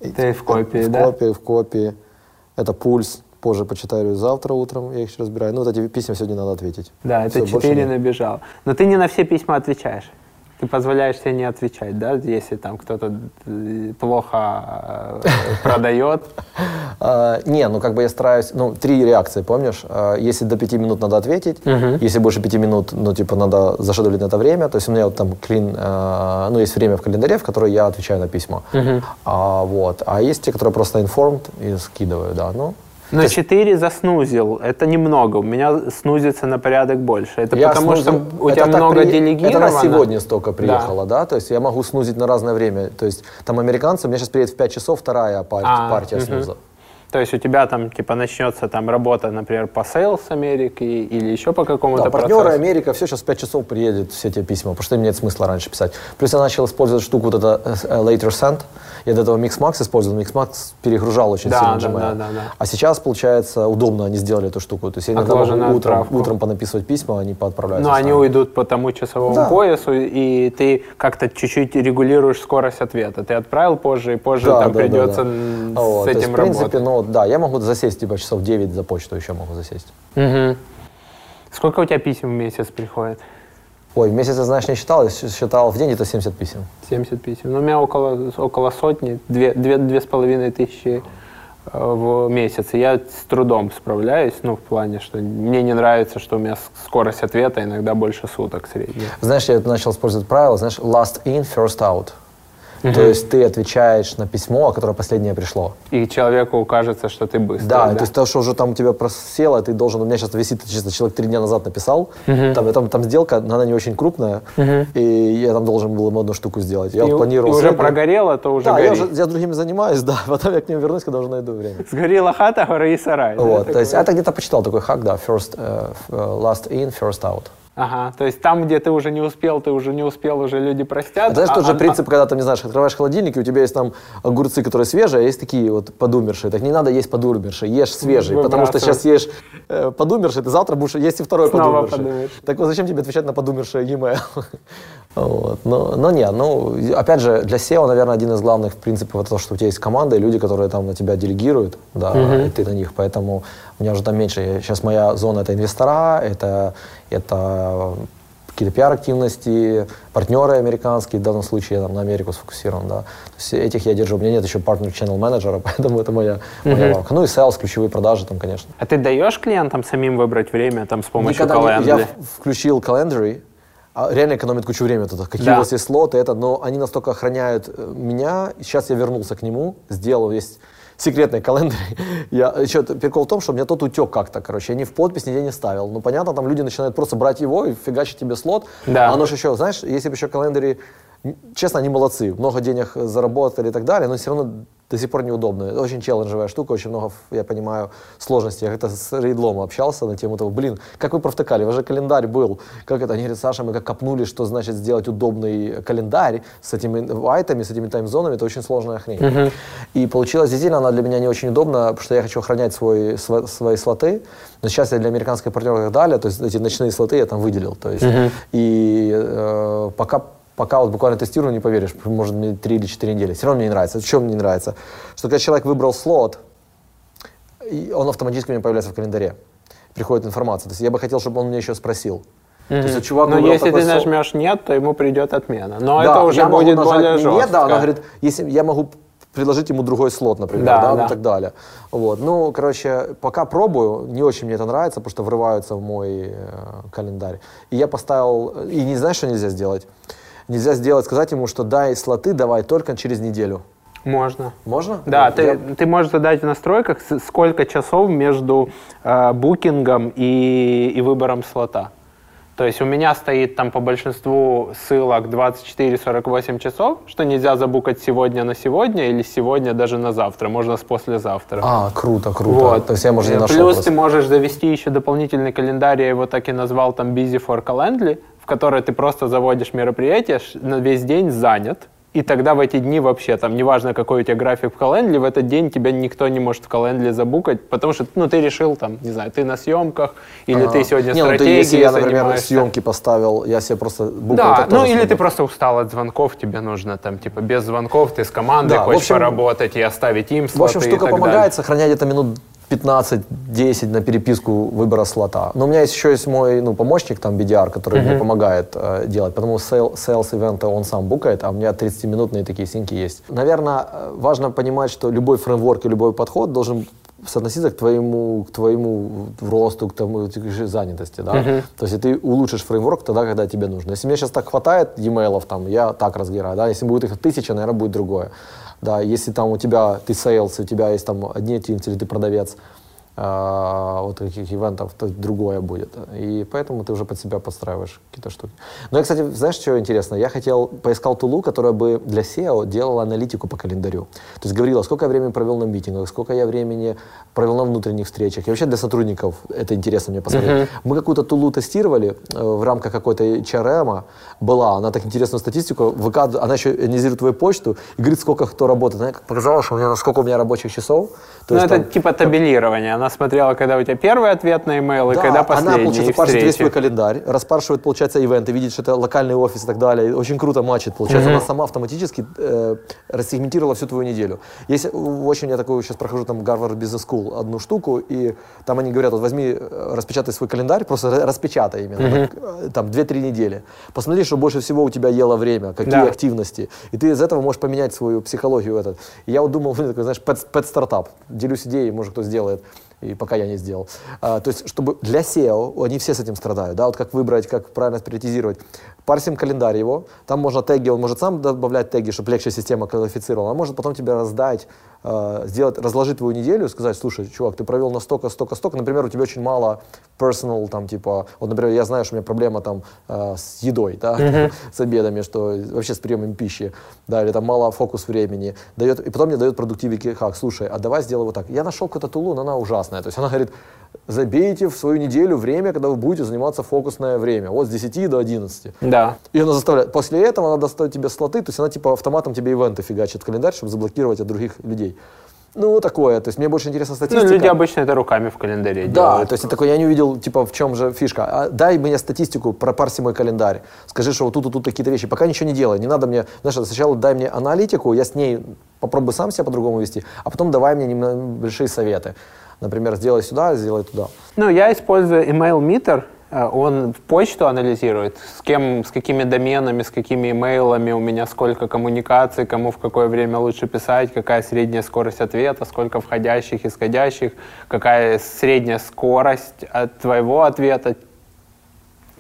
Ты в копии, в да? копии, в копии. Это пульс, позже почитаю завтра утром, я их еще разбираю. Ну, вот эти письма сегодня надо ответить. Да, это четыре набежал. Но ты не на все письма отвечаешь. Ты позволяешь себе не отвечать, да, если там кто-то э, плохо э, продает. А, не, ну как бы я стараюсь, ну, три реакции, помнишь? А, если до пяти минут надо ответить, если больше пяти минут, ну, типа, надо зашедулить на это время, то есть у меня вот там клин, а, ну, есть время в календаре, в которое я отвечаю на письма. А, вот. А есть те, которые просто informed и скидываю, да, ну. Но 4 заснузил. Это немного. У меня снузится на порядок больше. Это Я потому что снузил- у это тебя много при- делегировано. Это на сегодня столько приехало, да. То есть я могу снузить на разное время. То есть там американцы, у меня сейчас приедет в 5 часов вторая пар- А, партия мгм. снуза. То есть у тебя там типа начнется там работа, например, по Sales Америки или еще по какому-то Да, партнеры, процессу. Америка, все, сейчас в 5 часов приедет все эти письма, потому что им нет смысла раньше писать. Плюс я начал использовать штуку вот это э, Later Send. Я до этого MixMax использовал, MixMax перегружал очень Да, сильно да, Gmail. да, да, да. А сейчас, получается, удобно они сделали эту штуку. То есть я иногда могу утром, отправку. утром понаписывать письма, они поотправляются. Но Ну, они уйдут по тому часовому Да. поясу, и ты как-то чуть-чуть регулируешь скорость ответа. Ты отправил позже, и позже Да, там да, да, придется да. м, А вот, с то есть, этим в принципе, работать. ну, да, я могу засесть типа часов 9 за почту еще могу засесть. Мгм. Сколько у тебя писем в месяц приходит? Ой, в месяц, я, знаешь, не считал, я считал в день это 70 писем. 70 писем. Ну, у меня около, около сотни, две, две, две с половиной тысячи э, в месяц. И я с трудом справляюсь, ну, в плане, что мне не нравится, что у меня скорость ответа иногда больше суток средняя. Знаешь, я начал использовать правило, знаешь, last in, first out. То есть ты отвечаешь на письмо, которое последнее пришло. И человеку кажется, что ты быстрый. Да, то есть то, что уже там у тебя просело, ты должен, у меня сейчас висит, чисто человек три дня назад написал, там, там, там сделка, она не очень крупная, и я там должен был ему одну штуку сделать. Я и, вот планировал... и уже сегодня- прогорело, то уже Да, я, горит. уже, я другими занимаюсь, да, потом я к ним вернусь, когда уже найду время. Сгорела хата, гора и сарай. да, Вот, то есть это где-то почитал такой хак, да, first, э, last in, first out. Ага, то есть там, где ты уже не успел, ты уже не успел, уже люди простят. Знаешь, а- тот же а- принцип, когда ты, не знаешь, открываешь холодильник, и у тебя есть там огурцы, которые свежие, а есть такие вот подумершие. Так не надо есть подумершие, ешь свежие, потому что сейчас ешь э, подумерший, ты завтра будешь есть и второй Снова подумерший. подумерший. Так вот зачем тебе отвечать на подумершее e-mail? Вот. Но, но не, ну, опять же, для SEO, наверное, один из главных принципов это то, что у тебя есть команда и люди, которые там на тебя делегируют, да, и ты на них, поэтому у меня уже там меньше. Сейчас моя зона это инвестора, это, это какие-то пиар-активности, партнеры американские, в данном случае я там на Америку сфокусирован, да. То есть этих я держу. У меня нет еще партнер channel менеджера, поэтому это моя, моя лавка. Ну и sales, ключевые продажи там, конечно. А ты даешь клиентам самим выбрать время там с помощью Никогда Calendly? я включил Calendly, а реально экономит кучу времени. Это, какие Да. у вас есть слоты, это, но они настолько охраняют э, меня. Сейчас я вернулся к нему, сделал есть секретный календарь. Я, еще прикол в том, что у меня тот утек как-то, короче, я ни в подпись нигде не ставил. Ну, понятно, там люди начинают просто брать его и фигачить тебе слот. Да. А оно же еще, знаешь, если бы еще календари, честно, они молодцы, много денег заработали и так далее, но все равно до сих пор неудобно. Это очень челленджевая штука, очень много, я понимаю, сложностей. Я как-то с Рейдлом общался на тему того, блин, как вы провтыкали, у вас же календарь был. Как это? Они говорят, Саша, мы как копнули, что значит сделать удобный календарь с этими вайтами, с этими таймзонами, это очень сложная хрень. И получилось, действительно, она для меня не очень удобна, потому что я хочу охранять свой, сво- свои слоты. Но сейчас я для американских партнеров и так далее, то есть эти ночные слоты я там выделил. То есть, И э, пока Пока вот буквально тестирую, не поверишь, может мне 3 или 4 недели. Все равно мне не нравится. В чем мне не нравится? Что когда человек выбрал слот, он автоматически у меня появляется в календаре. Приходит информация. То есть я бы хотел, чтобы он мне еще спросил. То есть чувак Но если такой ты нажмешь нет, то ему придет отмена. Но Да, это уже будет более нет, жестко. да, она говорит, если я могу предложить ему другой слот, например, Да, да, да. и так далее. Вот. Ну, короче, пока пробую, не очень мне это нравится, потому что врываются в мой э, календарь. И я поставил, и не знаешь, что нельзя сделать? Нельзя сделать, сказать ему, что дай слоты, давай только через неделю. Можно. Можно? Да, Вот ты, я- ты можешь задать в настройках, сколько часов между э, букингом и, и выбором слота. То есть у меня стоит там по большинству ссылок 24-48 часов, что нельзя забукать сегодня на сегодня или сегодня даже на завтра, можно с послезавтра. А, круто, круто. Вот. То есть я, может, не Э, нашел Плюс просто. ты можешь завести еще дополнительный календарь, я его так и назвал там Busy for Calendly, в который ты просто заводишь мероприятие, на весь день занят, и тогда в эти дни вообще, там, неважно, какой у тебя график в календаре, в этот день тебя никто не может в календаре забукать, потому что, ну, ты решил, там, не знаю, ты на съемках, или ты сегодня не, ну, стратегией если я, например, занимаешься. съемки поставил, я себе просто букву Да, ну или ты просто устал от звонков, тебе нужно там, типа, без звонков, ты с командой Да, в хочешь общем- поработать и оставить им В общем, слоты штука помогает далее. сохранять где-то минут 15-10 на переписку выбора слота. Но у меня есть еще есть мой ну, помощник, там, BDR, который мне помогает э, делать, потому что sales ивенты он сам букает, а у меня 30-минутные такие синки есть. Наверное, э, важно понимать, что любой фреймворк и любой подход должен соотноситься к твоему, к твоему росту, к тому к занятости, да. То есть и ты улучшишь фреймворк тогда, когда тебе нужно. Если мне сейчас так хватает e-mail, там, я так разбираю, да. Если будет их тысяча, наверное, будет другое. Да, если там у тебя, ты sales, у тебя есть там одни teams, или ты продавец, вот таких ивентов, то другое будет. И поэтому ты уже под себя подстраиваешь какие-то штуки. Но я, кстати, знаешь, что интересно? Я хотел, поискал тулу, которая бы для CEO делала аналитику по календарю. То есть говорила, сколько я времени провел на митингах, сколько я времени провел на внутренних встречах. И вообще для сотрудников это интересно мне посмотреть. Мы какую-то тулу тестировали э, в рамках какой-то HRM, была, она так интересную статистику выкладывает, она еще анализирует твою почту и говорит, сколько кто работает. Она показала, что у меня, сколько у меня рабочих часов. То Ну, это там- типа табелирование. Она смотрела, когда у тебя первый ответ на и да, когда последний. она, получается, и парсит весь свой календарь, распаршивает, получается, ивенты, видит, что это локальный офис и так далее. И Очень круто матчит. Получается, она сама автоматически э, рассегментировала всю твою неделю. Есть э, очень, я такую сейчас прохожу там Гарвард Business School, одну штуку, и там они говорят, вот возьми, э, распечатай свой календарь, просто ра- распечатай именно, так, э, там 2-3 недели. Посмотри, что больше всего у тебя ело время, какие Да. активности. И ты из этого можешь поменять свою психологию. Этот. И я вот думал, такой, знаешь, пэт-стартап. Делюсь идеей, может, кто сделает и пока я не сделал. А, то есть, чтобы для SEO, они все с этим страдают, да, вот как выбрать, как правильно приоритизировать. Парсим календарь его, там можно теги, он может сам добавлять теги, чтобы легче система квалифицировала, а может потом тебе раздать, э, сделать, разложить твою неделю, сказать, слушай, чувак, ты провел на столько, столько, столько, например, у тебя очень мало personal, там, типа, вот, например, я знаю, что у меня проблема там э, с едой, да, с обедами, что вообще с приемом пищи, да, или там мало фокус времени, дает, и потом мне дает продуктивики хак, слушай, а давай сделай вот так. Я нашел какую-то тулу, но она ужасная, то есть она говорит, забейте в свою неделю время, когда вы будете заниматься фокусное время, вот с 10 до 11. Да. И она заставляет. После этого она достает тебе слоты, то есть она типа автоматом тебе ивенты фигачит в календарь, чтобы заблокировать от других людей. Ну, такое. То есть мне больше интересна Ну, статистика. люди обычно это руками в календаре Да, делают. то есть такой, я не увидел, типа, в чем же фишка. А дай мне статистику, пропарси мой календарь. Скажи, что вот тут и тут такие-то вещи. Пока ничего не делай. Не надо мне, знаешь, сначала дай мне аналитику, я с ней попробую сам себя по-другому вести, а потом давай мне небольшие советы. Например, сделай сюда, сделай туда. Ну, я использую email meter. Э, Он почту анализирует, с кем, с какими доменами, с какими имейлами у меня сколько коммуникаций, кому в какое время лучше писать, какая средняя скорость ответа, сколько входящих, исходящих, какая средняя скорость от твоего ответа,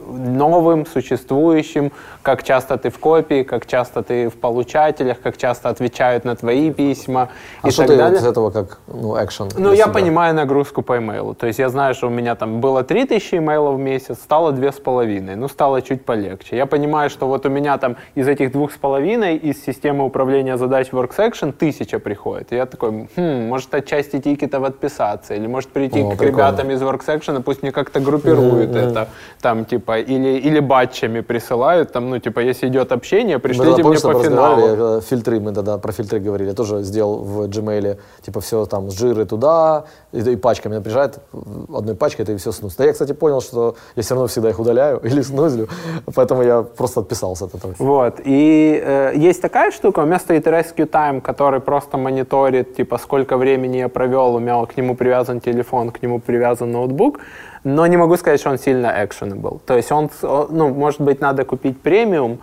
новым, существующим, как часто ты в копии, как часто ты в получателях, как часто отвечают на твои письма а и что так ты далее. из этого как, ну, экшен? Ну, я себя? понимаю нагрузку по имейлу. То есть я знаю, что у меня там было 3000 имейлов в месяц, стало 2,5. Ну, стало чуть полегче. Я понимаю, что вот у меня там из этих 2,5 из системы управления задач WorkSection 1000 приходит. И я такой, хм, может от части тикетов отписаться, или может прийти О, к прикольно. ребятам из WorkSection, пусть мне как-то группируют это, там, типа, или, или батчами присылают, там, ну, типа, если идет общение, пришлите мне по финалу. я, фильтры, мы тогда про фильтры говорили, я тоже сделал в Gmail, типа все там с жиры туда, и, и пачками приезжает, в одной пачкой это и все снус. Да я, кстати, понял, что я все равно всегда их удаляю или снузлю, поэтому я просто отписался от этого. Вот. И э, есть такая штука, у меня стоит Rescue Time, который просто мониторит, типа, сколько времени я провел, у меня к нему привязан телефон, к нему привязан ноутбук, но не могу сказать, что он сильно actionable. То есть он, о- ну, может быть, надо купить премиум,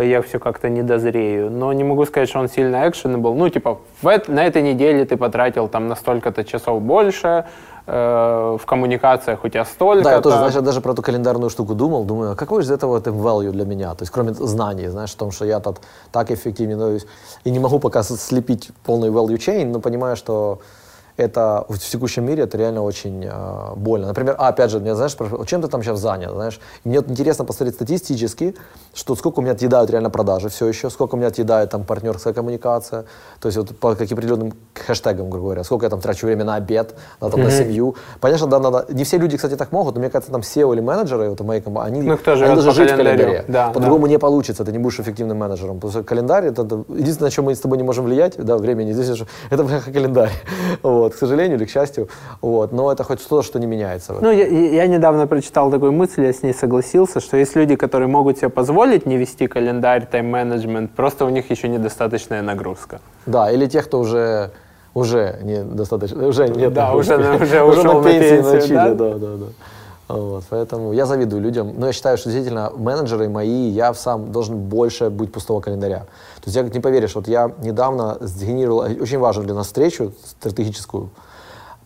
я все как-то не дозрею, но не могу сказать, что он сильно actionable. Ну, типа, в эт- на этой неделе ты потратил там на столько-то часов больше, э, в коммуникациях у тебя столько-то. Да, я тоже, знаешь, я даже про эту календарную штуку думал, думаю, а какой из этого это value для меня? То есть, кроме знаний, знаешь, в том, что я тут так эффективен, ну, и не могу пока слепить полный value chain, но понимаю, что это в текущем мире это реально очень э, больно. Например, а, опять же, мне знаешь, чем ты там сейчас занят, знаешь? И мне интересно посмотреть статистически, что сколько у меня отъедают реально продажи все еще, сколько у меня отъедает там партнерская коммуникация, то есть вот по каким определенным хэштегам, грубо говоря, сколько я там трачу время на обед, на, там, на семью. Понятно, да, надо, не все люди, кстати, так могут, но мне кажется, там SEO или менеджеры вот в моей компании, они, Ну, кто они по жить в календаре. Да, По-другому не получится, ты не будешь эффективным менеджером. Потому что календарь, это, это единственное, на чем мы с тобой не можем влиять, да, времени, здесь это календарь. Вот, к сожалению или к счастью. Вот, но это хоть что-то, что не меняется. Ну, я, я недавно прочитал такую мысль, я с ней согласился, что есть люди, которые могут себе позволить не вести календарь, тайм-менеджмент, просто у них еще недостаточная нагрузка. Да, или тех, кто уже уже недостаточно, уже нет Да, нагрузки. уже уже уже на пенсии начали, да? да, да, да. Вот, поэтому я завидую людям, но я считаю, что действительно менеджеры мои, я сам должен больше быть пустого календаря. То есть я не поверишь, вот я недавно сгенерировал очень важную для нас встречу стратегическую.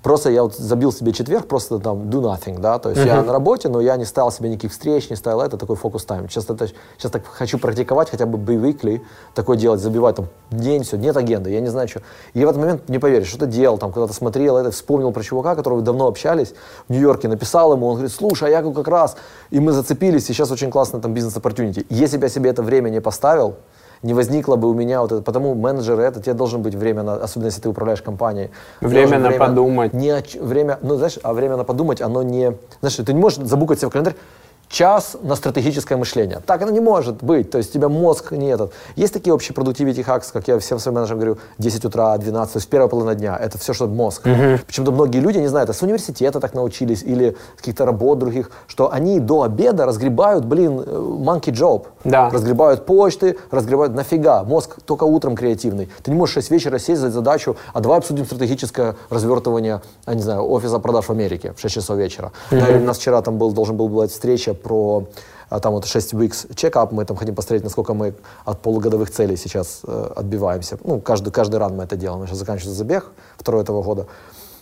Просто я вот забил себе четверг, просто там do nothing, да, то есть я на работе, но я не ставил себе никаких встреч, не ставил это, такой фокус тайм. Сейчас, это, сейчас так хочу практиковать, хотя бы weekly, такое делать, забивать там день, все, нет агенды, я не знаю, что. И я в этот момент, не поверишь, что-то делал, там, когда-то смотрел это, вспомнил про чувака, которого давно общались в Нью-Йорке, написал ему, он говорит, слушай, а я как раз, и мы зацепились, и сейчас очень классно там бизнес-оппортюнити. Если бы я себе это время не поставил, не возникло бы у меня вот это, потому менеджеры это, тебе должен быть время, на, особенно если ты управляешь компанией. Время на подумать. Не время, ну знаешь, а время на подумать, оно не, знаешь, ты не можешь забукать себе в календарь час на стратегическое мышление. Так оно не может быть. То есть у тебя мозг не этот. Есть такие общие productivity hacks, как я всем своим менеджерам говорю, 10 утра, 12, то есть первая половина дня. Это все, что мозг. Почему-то многие люди, не знаю, это с университета так научились или с каких-то работ других, что они до обеда разгребают, блин, э, monkey job. Да. Разгребают почты, разгребают нафига. Мозг только утром креативный. Ты не можешь в 6 вечера сесть за задачу, а давай обсудим стратегическое развертывание, я не знаю, офиса продаж в Америке в 6 часов вечера. Да, или у нас вчера там был, должен был быть встреча про а, там вот 6 weeks check-up, мы там хотим посмотреть, насколько мы от полугодовых целей сейчас э, отбиваемся. Ну, каждый, каждый ран мы это делаем. Сейчас заканчивается забег второй этого года.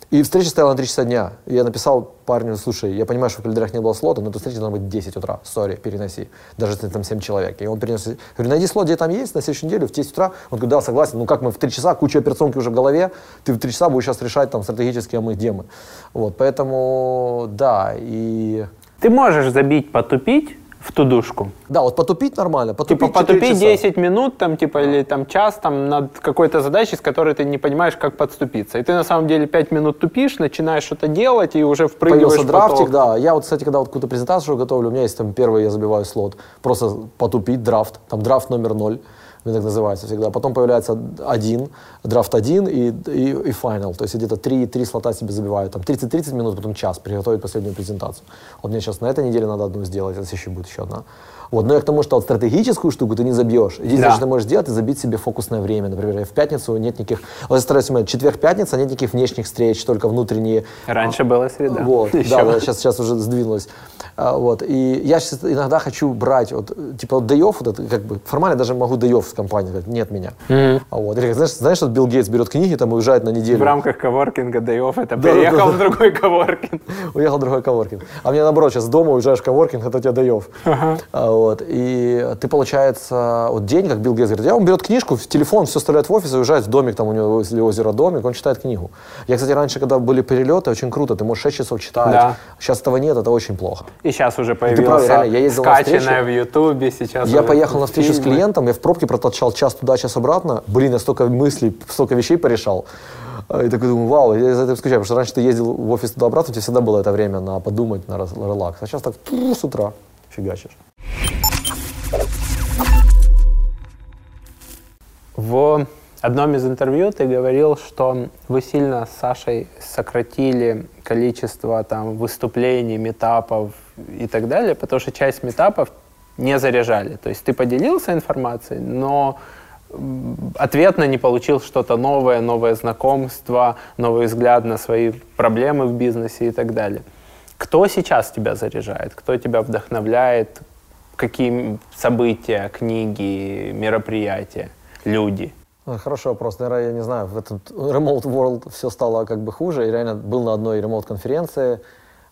И встреча стояла на 3 часа дня. Я написал парню, слушай, я понимаю, что в календарях не было слота, но эта встреча должна быть 10 утра. Сори, переноси. Даже если там 7 человек. И он перенес. Я говорю, найди слот, где там есть, на следующую неделю в 10 утра. Он говорит, да, согласен. Ну как мы в 3 часа, куча операционки уже в голове, ты в 3 часа будешь сейчас решать там стратегически, а мы где мы. Вот, поэтому, да, и... Ты можешь забить, потупить, в тудушку. Да, вот потупить нормально, потупить Типа потупить 10 минут, там, типа, или там час, там, над какой-то задачей, с которой ты не понимаешь, как подступиться. И ты, на самом деле, 5 минут тупишь, начинаешь что-то делать и уже впрыгиваешь Появился в драфтик, да. Я вот, кстати, когда вот какую-то презентацию готовлю, у меня есть там первый, я забиваю слот, просто потупить драфт, там, драфт номер 0 рынок называется всегда. Потом появляется один, драфт один и, и, и final. То есть где-то три, три слота себе забивают. Там 30-30 минут, потом час приготовить последнюю презентацию. Вот мне сейчас на этой неделе надо одну сделать, а еще будет еще одна. Вот, но я к тому, что вот стратегическую штуку ты не забьешь. Единственное, Да. что ты можешь сделать, это забить себе фокусное время. Например, в пятницу нет никаких... Вот я стараюсь, смотреть, четверг-пятница, нет никаких внешних встреч, только внутренние. Раньше была среда. Вот, Еще. да, да, сейчас, сейчас уже сдвинулось. А, вот, и я сейчас иногда хочу брать, вот, типа, вот day вот это, как бы, формально даже могу day с компании, говорит, нет меня. Mm-hmm. А вот. Или, знаешь, знаешь, что Билл Гейтс берет книги там уезжает на неделю. В рамках коворкинга day это да, переехал да, да, в другой коворкинг. Уехал в другой коворкинг. А мне наоборот, сейчас дома уезжаешь в коворкинг, это у тебя day off. Uh-huh. А, вот. И ты, получается, вот день, как Билл Гейтс говорит, я он берет книжку, в телефон все оставляет в офис и уезжает в домик, там у него возле озера домик, он читает книгу. Я, кстати, раньше, когда были перелеты, очень круто, ты можешь 6 часов читать. Да. Сейчас этого нет, это очень плохо. И сейчас уже появилось я ездил скачанное в Ютубе, сейчас Я поехал на встречу с клиентом, я в пробке протолчал час туда, час обратно. Блин, я столько мыслей, столько вещей порешал. И такой думаю, вау, я за это скучаю, потому что раньше ты ездил в офис туда-обратно, у тебя всегда было это время на подумать, на релакс. А сейчас так с утра фигачишь. В одном из интервью ты говорил, что вы сильно с Сашей сократили количество там, выступлений, метапов и так далее, потому что часть метапов не заряжали. То есть ты поделился информацией, но ответно не получил что-то новое, новое знакомство, новый взгляд на свои проблемы в бизнесе и так далее. Кто сейчас тебя заряжает? Кто тебя вдохновляет? Какие события, книги, мероприятия, люди? Хороший вопрос. Наверное, я не знаю, в этот remote world все стало как бы хуже. Я реально был на одной ремоут-конференции,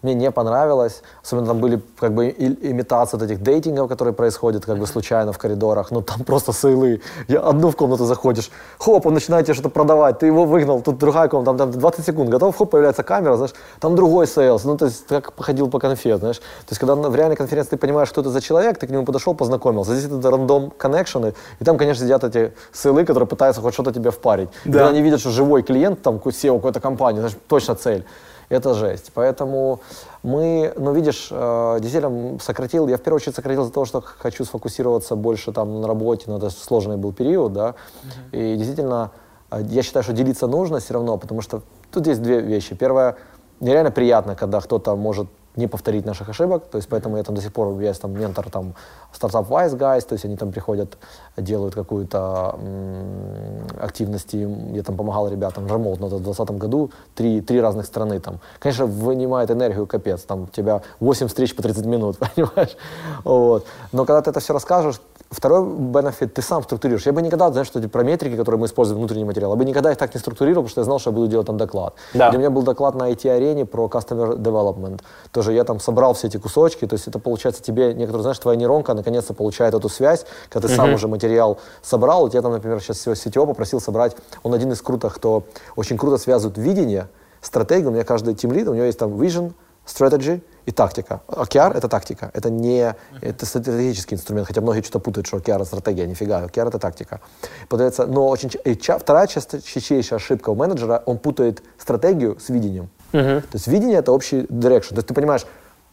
мне не понравилось. Особенно там были как бы имитации вот этих дейтингов, которые происходят как бы случайно в коридорах. Ну там просто сейлы. Я одну в комнату заходишь, хоп, он начинает тебе что-то продавать, ты его выгнал, тут другая комната, там, там 20 секунд готов, хоп, появляется камера, знаешь, там другой sales. Ну то есть как походил по конфет, знаешь. То есть когда в реальной конференции ты понимаешь, что это за человек, ты к нему подошел, познакомился. Здесь это random connection ы, и там, конечно, сидят эти сейлы, которые пытаются хоть что-то тебе впарить. Да. Когда они видят, что живой клиент, там, CEO какой-то компании, знаешь, точно цель это жесть. Поэтому мы, ну, видишь, э, действительно сократил, я в первую очередь сократил за то, что хочу сфокусироваться больше там на работе, но это сложный был период, да, uh-huh. и действительно, э, я считаю, что делиться нужно все равно, потому что тут есть две вещи. Первое, нереально приятно, когда кто-то может не повторить наших ошибок, то есть поэтому я там до сих пор, есть там ментор там стартап Wise Guys, то есть они там приходят, делают какую-то активности, я там помогал ребятам ремонт, но в 2020 году три, три разных страны там. Конечно, вынимает энергию капец, там у тебя 8 встреч по 30 минут, понимаешь? Вот. Но когда ты это все расскажешь, Второй бенефит ты сам структурируешь. Я бы никогда, знаешь, что эти про метрики, которые мы используем, внутренний материал, я бы никогда их так не структурировал, потому что я знал, что я буду делать там доклад. Да. У меня был доклад на IT-арене про customer development. Тоже я там собрал все эти кусочки, то есть это получается тебе, некоторые, знаешь, твоя нейронка наконец-то получает эту связь, когда ты uh-huh. сам уже материал собрал. У тебя там, например, сейчас всего сетево попросил собрать, он один из крутых, кто очень круто связывает видение, стратегию. У меня каждый тимлид, у него есть там vision, strategy, и тактика. OKR — это тактика, это не это стратегический инструмент, хотя многие что-то путают, что OKR — это стратегия, нифига, OKR — это тактика. Подается, но очень, вторая чаще ошибка у менеджера, он путает стратегию с видением. Uh-huh. То есть видение — это общий direction. То есть ты понимаешь,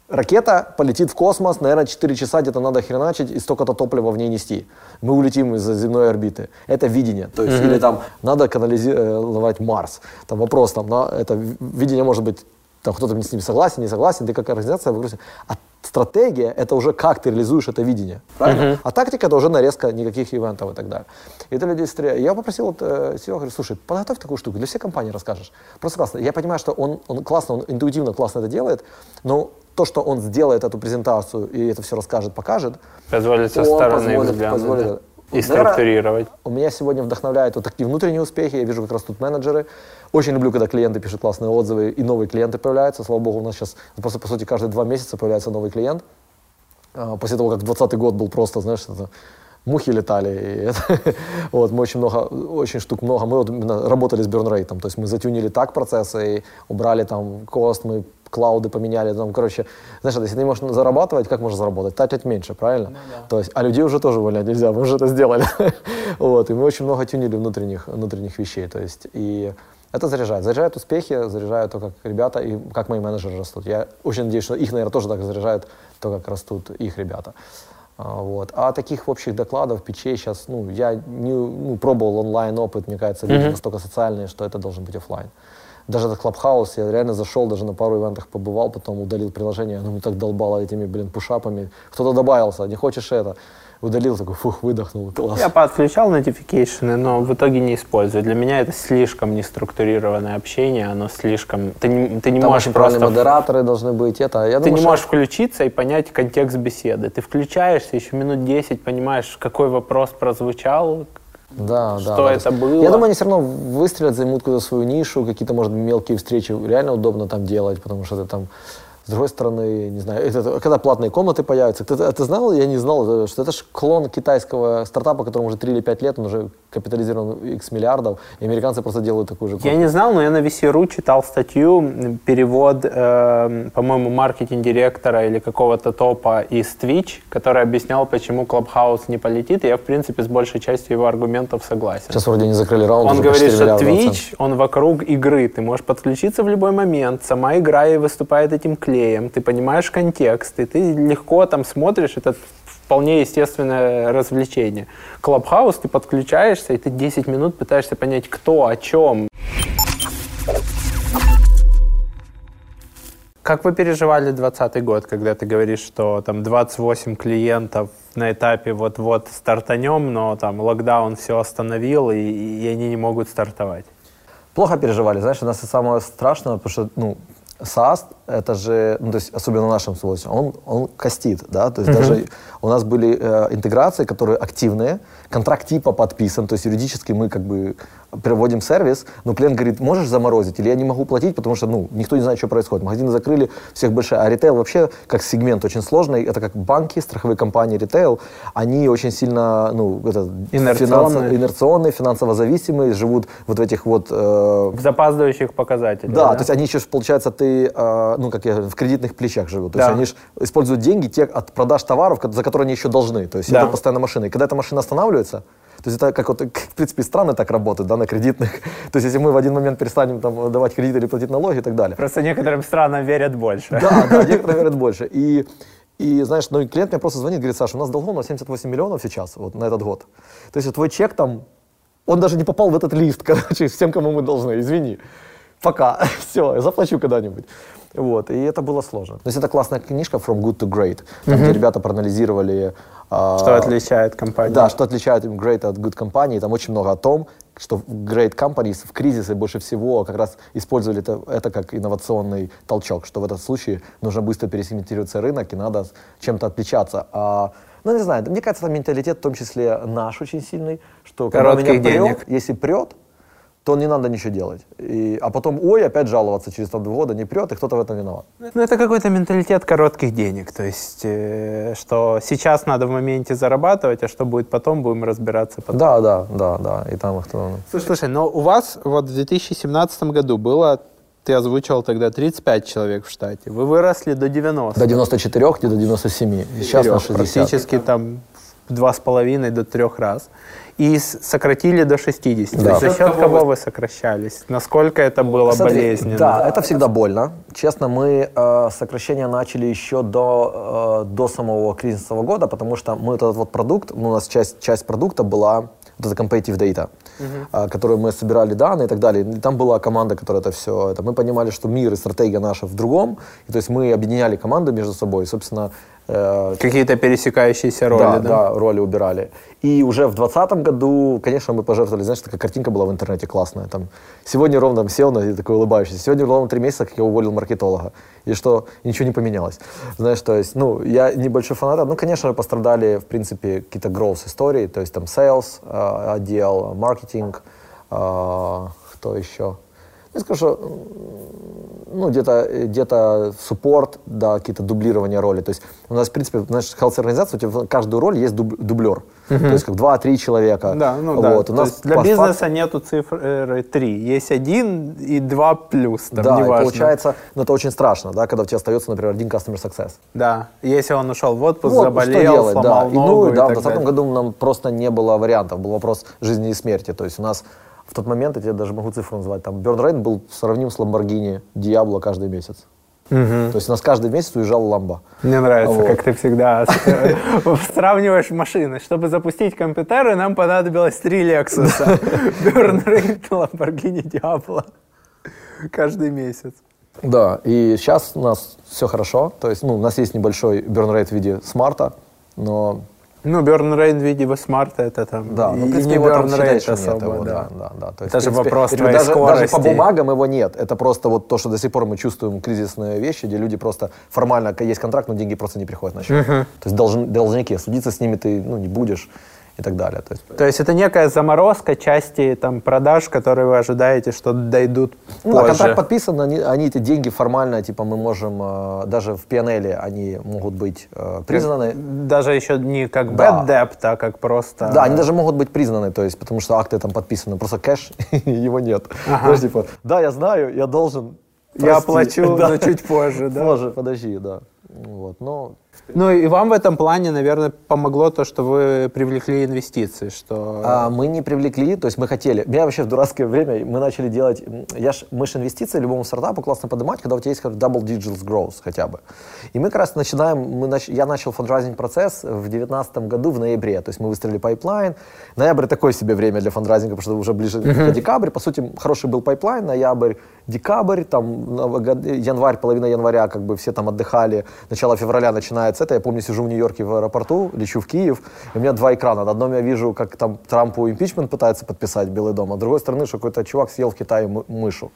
ракета полетит в космос, наверное, 4 часа где-то надо хреначить и столько-то топлива в ней нести. Мы улетим из земной орбиты. Это видение. То есть, mm-hmm. или там надо канализировать Марс. Там вопрос, там, на, это видение может быть там кто-то с ними согласен, не согласен, ты как организация выгрузишь. А стратегия — это уже как ты реализуешь это видение, правильно? Uh-huh. А тактика — это уже нарезка никаких ивентов и так далее. И это люди стреляют. Я попросил вот, э, Серега, говорю, слушай, подготовь такую штуку, для всей компании расскажешь. Просто классно. Я понимаю, что он, он классно, он интуитивно классно это делает, но то, что он сделает эту презентацию и это все расскажет, покажет, позволит со стороны позволит, взглянуть, позволит, да. И структурировать. у меня сегодня вдохновляют вот такие внутренние успехи. Я вижу как раз тут менеджеры. Очень люблю, когда клиенты пишут классные отзывы, и новые клиенты появляются. Слава богу, у нас сейчас просто, по сути, каждые два месяца появляется новый клиент. А, после того, как 2020 год был просто, знаешь, это, мухи летали. И это, вот, мы очень много, очень штук много. Мы вот работали с бернрейтом, то есть мы затюнили так процессы, и убрали там кост, мы клауды поменяли, там, короче, знаешь, если ты не можешь зарабатывать, как можно заработать? Тратить меньше, правильно? Ну, да. То есть, а людей уже тоже увольнять нельзя, мы уже это сделали. вот, и мы очень много тюнили внутренних, внутренних вещей, то есть, и это заряжает. Заряжает успехи, заряжает то, как ребята и как мои менеджеры растут. Я очень надеюсь, что их, наверное, тоже так заряжает то, как растут их ребята. А, вот. А таких общих докладов, печей сейчас, ну, я не ну, пробовал онлайн опыт, мне кажется, люди mm-hmm. настолько социальные, что это должен быть офлайн даже этот Clubhouse, я реально зашел, даже на пару ивентах побывал, потом удалил приложение, оно мне так долбало этими, блин, пушапами. Кто-то добавился, не хочешь это. Удалил, такой, фух, выдохнул, класс. Я подключал notification, но в итоге не использую. Для меня это слишком неструктурированное общение, оно слишком... Ты не, ты не Там можешь просто... модераторы должны быть, это, я Ты думаю, не что- можешь включиться и понять контекст беседы. Ты включаешься, еще минут 10 понимаешь, какой вопрос прозвучал, Да, да. Что да, то это было? Я думаю, они все равно выстрелят, займут какую-то свою нишу, какие-то, может, мелкие встречи реально удобно там делать, потому что ты там с другой стороны, не знаю, это, когда платные комнаты появятся, ты, ты знал, я не знал, э, что это же клон китайского стартапа, которому уже 3 или 5 лет, он уже капитализирован x миллиардов, и американцы просто делают такую же Я не знал, но я на VC.ru читал статью, перевод, э, по-моему, маркетинг-директора или какого-то топа из Twitch, который объяснял, почему Clubhouse не полетит, и я, в принципе, с большей частью его аргументов согласен. Сейчас вроде не закрыли раунд, Он говорит, 4 что. Twitch, он вокруг игры. Ты можешь подключиться в любой момент. Сама игра и выступает этим клеем. Ты понимаешь контекст, и ты легко там смотришь. Это вполне естественное развлечение. Клабхаус, ты подключаешься, и ты 10 минут пытаешься понять, кто, о чем. Как вы переживали 2020 год, когда ты говоришь, что там 28 клиентов на этапе вот-вот стартанем, но там локдаун все остановил, и, и они не могут стартовать? Плохо переживали, знаешь, у нас самое страшное, потому что, ну, SaaS, это же, ну, то есть, особенно в нашем случае, он, он костит, да, то есть даже у нас были э, интеграции, которые активные, контракт типа подписан, то есть юридически мы как бы проводим сервис, но клиент говорит, можешь заморозить, или я не могу платить, потому что, ну, никто не знает, что происходит. Магазины закрыли, всех большие, а ритейл вообще как сегмент очень сложный, это как банки, страховые компании, ритейл, они очень сильно, ну, это, Инерционные. финансово- инерционные, финансово зависимые, живут вот в этих вот э, В запаздывающих показателях. да, то есть они еще, получается, ты, э, ну, как я, в кредитных плечах живут. То Да. есть они ж используют деньги те от продаж товаров, за которые они еще должны. То есть Да. это постоянно машина. И когда эта машина останавливается, то есть это как вот, в принципе, страны так работают, да, на кредитных. То есть если мы в один момент перестанем там давать кредиты или платить налоги и так далее. Просто некоторым странам верят больше. Да, да, некоторые верят больше. И, и знаешь, ну, и клиент мне просто звонит, говорит, Саша, у нас долгов на 78 миллионов сейчас, вот на этот год. То есть твой чек там, он даже не попал в этот лист, короче, всем, кому мы должны, извини. Пока, все, заплачу когда-нибудь. Вот, и это было сложно. То есть это классная книжка From Good to Great, там, где ребята проанализировали... а, Что отличает компанию? да, что отличает Great от Good Company. Там очень много о том, что Great Companies в кризисе больше всего как раз использовали это, это как инновационный толчок, что в этом случае нужно быстро пересегментироваться рынок и надо чем-то отличаться. А, ну, не знаю, мне кажется, там менталитет, в том числе наш очень сильный, что когда Коротких меня прет, денег. если прет, то не надо ничего делать. И, а потом, ой, опять жаловаться через там, два года, не прет, и кто-то в этом виноват. Ну, это какой-то менталитет коротких денег. То есть, э, что сейчас надо в моменте зарабатывать, а что будет потом, будем разбираться потом. Да, да, да, да. И там кто... Слушай, слушай, но у вас вот в 2017 году было, ты озвучивал тогда 35 человек в штате. Вы выросли до 90. До 94, где до 97. И сейчас на 60. Практически там в два с половиной до трех раз. И сократили до 60. Да. За счет кого вы сокращались? Насколько это было Смотри, болезненно? Да, это всегда больно. Честно, мы э, сокращение начали еще до, э, до самого кризисного года, потому что мы этот вот продукт, ну, у нас часть, часть продукта была вот это competitive data, э, которую мы собирали данные и так далее. И там была команда, которая это все, это мы понимали, что мир и стратегия наша в другом, и то есть мы объединяли команды между собой, и, собственно, Какие-то пересекающиеся роли, да, да? да, роли убирали. И уже в 2020 году, конечно, мы пожертвовали, знаешь, такая картинка была в интернете классная. Там, сегодня ровно там, сел на такой улыбающийся. Сегодня ровно три месяца, как я уволил маркетолога. И что ничего не поменялось. Знаешь, то есть, ну, я небольшой фанат. Ну, конечно, пострадали, в принципе, какие-то growth истории. То есть там sales, э, отдел, маркетинг, э, кто еще? Я скажу, что ну, где-то где суппорт, да, какие-то дублирования роли. То есть у нас, в принципе, знаешь, health организация, у тебя в каждую роль есть дуб- дублер. То есть как два-три человека. Да, ну да. Вот. У То нас для по бизнеса нету цифры 3. Есть один и два плюс. Там, Да, и неважно. получается, ну, это очень страшно, да, когда у тебя остается, например, один customer success. Да. Если он ушел в отпуск, Вот, заболел, что делать, сломал да. И, ногу ну, и да, в так 2020 далее. году нам просто не было вариантов, был вопрос жизни и смерти. То есть у нас в тот момент, я тебе даже могу цифру назвать, там burn rate был сравним с Lamborghini Diablo каждый месяц. Мгм. То есть у нас каждый месяц уезжал ламба. Мне нравится, Вот. как ты всегда с- сравниваешь машины. Чтобы запустить компьютеры, нам понадобилось три Lexus. Burn Rate, Lamborghini Diablo. Каждый месяц. Да, и сейчас у нас все хорошо. То есть, ну, у нас есть небольшой burn rate в виде смарта, но Ну, burn rate в виде смарта это там. Да, ну, в принципе, его там rate нет особо, его, да. да, да, да. То есть, Это в же принципе, вопрос говорю, даже, даже по скорости. бумагам его нет. Это просто вот то, что до сих пор мы чувствуем кризисные вещи, где люди просто формально есть контракт, но деньги просто не приходят на счет. То есть должн- должники, судиться с ними ты ну, не будешь и так далее. То есть, То есть это некая заморозка части там, продаж, которые вы ожидаете, что дойдут Ну, позже. контракт подписан, они, они эти деньги формально, типа, мы можем, э, даже в PNL они могут быть э, признаны. Даже еще не как Да. bad debt, а как просто... Да, они даже могут быть признаны, то есть, потому что акты там подписаны, просто кэш, его нет. Ага. Знаешь, типа, да, я знаю, я должен. Я прости». оплачу, Да. но чуть позже, да. Позже, подожди, да. Вот, но Ну и вам в этом плане, наверное, помогло то, что вы привлекли инвестиции, что... А, мы не привлекли, то есть мы хотели. Меня вообще в дурацкое время мы начали делать. Я ж, мы же инвестиции любому стартапу классно поднимать, когда у тебя есть как double digits growth хотя бы. И мы как раз начинаем. Мы нач- я начал фандрайзинг процесс в 2019 году в ноябре. То есть мы выстроили пайплайн. Ноябрь такое себе время для фандрайзинга, потому что уже ближе к декабрь. По сути, хороший был пайплайн. Ноябрь, декабрь, там январь, половина января, как бы все там отдыхали. Начало февраля начинается это. Я помню, сижу в Нью-Йорке в аэропорту, лечу в Киев, и у меня два экрана. На одном я вижу, как там Трампу импичмент пытается подписать Белый дом, а с другой стороны, что какой-то чувак съел в Китае мы- мышу.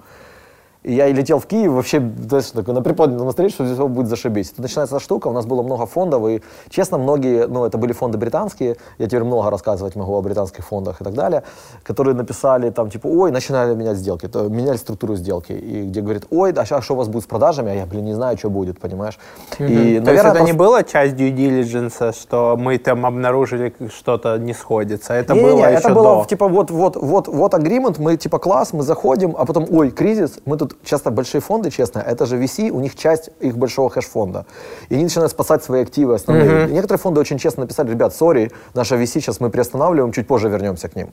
И я летел в Киев, вообще, знаешь, такой на приподнятом настроении, что здесь будет зашибись. Тут начинается штука, у нас было много фондов, и, честно, многие, ну, это были фонды британские, я теперь много рассказывать могу о британских фондах и так далее, которые написали там, типа, ой, начинали менять сделки, то меняли структуру сделки, и где говорит, ой, а сейчас что у вас будет с продажами, а я, блин, не знаю, что будет, понимаешь. И, То есть наверное, это не пос- было часть due diligence, что мы там обнаружили что-то не сходится, это Не-не-не, было еще это было до. типа вот вот вот вот agreement, мы типа класс, мы заходим, а потом ой кризис, мы тут часто большие фонды, честно, это же VC, у них часть их большого хэш-фонда, и они начинают спасать свои активы основные. И некоторые фонды очень честно написали, ребят, сори, наша VC сейчас мы приостанавливаем, чуть позже вернемся к ним.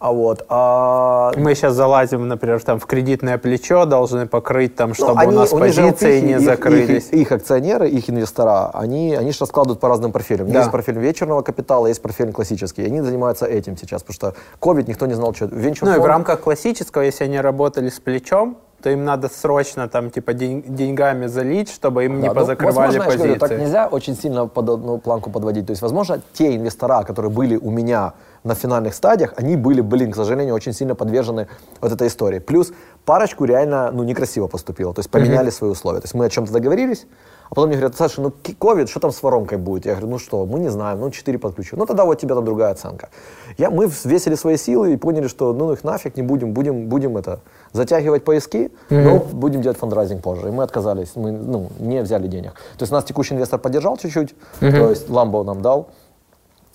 А вот, а, Мы сейчас залазим, например, там в кредитное плечо, должны покрыть там, Ну, чтобы они- у нас позиции не их- закрылись. Их, их акционеры, их инвестора, они, они же раскладывают по разным профилям. Да. Есть профиль вечерного капитала, есть профиль классический. И они занимаются этим сейчас, потому что COVID никто не знал, что... Венчур Ну и в рамках классического, если они работали с плечом, то им надо срочно там типа день- деньгами залить, чтобы им не Да, ну, позакрывали возможно, я же позиции. говорю, так нельзя очень сильно под одну планку подводить. То есть, возможно, те инвестора, которые были у меня на финальных стадиях, они были, блин, к сожалению, очень сильно подвержены вот этой истории. Плюс парочку реально, ну, некрасиво поступило. То есть поменяли свои условия. То есть мы о чем-то договорились, а потом мне говорят, Саша, ну, ковид, что там с воронкой будет? Я говорю, ну что, мы не знаем, ну, 4 подключу. Ну, тогда вот тебе там другая оценка. Я, мы взвесили свои силы и поняли, что, ну, их нафиг, не будем, будем, будем это, затягивать поиски, но будем делать фандрайзинг позже. И мы отказались, мы, ну, не взяли денег. То есть нас текущий инвестор поддержал чуть-чуть, то есть Ламбо нам дал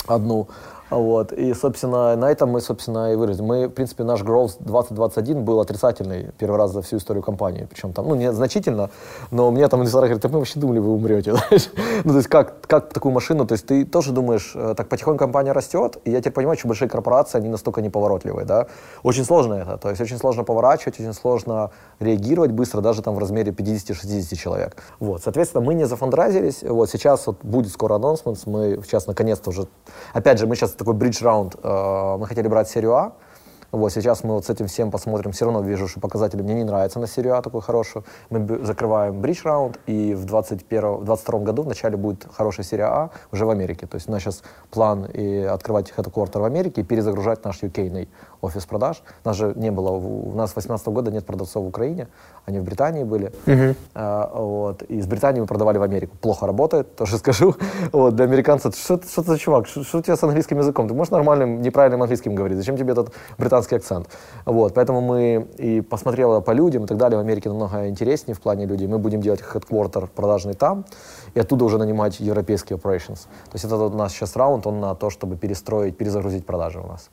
одну. Вот. И, собственно, на этом мы, собственно, и выразим. Мы, в принципе, наш growth 2021 был отрицательный первый раз за всю историю компании. Причем там, ну, не значительно, но мне там инвесторы говорят, мы вообще думали, вы умрете. ну, то есть как, как такую машину, то есть ты тоже думаешь, э, так потихоньку компания растет, и я теперь понимаю, что большие корпорации, они настолько неповоротливые, да. Очень сложно это, то есть очень сложно поворачивать, очень сложно реагировать быстро, даже там в размере 50-60 человек. Вот, соответственно, мы не зафандрайзились, вот сейчас вот будет скоро анонсмент, мы сейчас наконец-то уже, опять же, мы сейчас такой бридж раунд, э, мы хотели брать серию А, вот сейчас мы вот с этим всем посмотрим. Все равно вижу, что показатели мне не нравятся на серию А такую хорошую. Мы закрываем бридж раунд, и в 21, в 22 году в начале будет хорошая серия А уже в Америке. То есть у нас сейчас план и открывать headquarter в Америке и перезагружать наш UK офис продаж. У нас же не было, у нас с 2018 года нет продавцов в Украине, они в Британии были. А, вот. И из Британии мы продавали в Америку. Плохо работает, тоже скажу. Вот, для американцев, что, что ты за чувак, что, что у тебя с английским языком? Ты можешь нормальным, неправильным английским говорить? Зачем тебе этот британский акцент? Вот, поэтому мы и посмотрела по людям и так далее. В Америке намного интереснее в плане людей. Мы будем делать headquarter продажный там, и оттуда уже нанимать европейские operations. То есть это вот у нас сейчас раунд, он на то, чтобы перестроить, перезагрузить продажи у нас.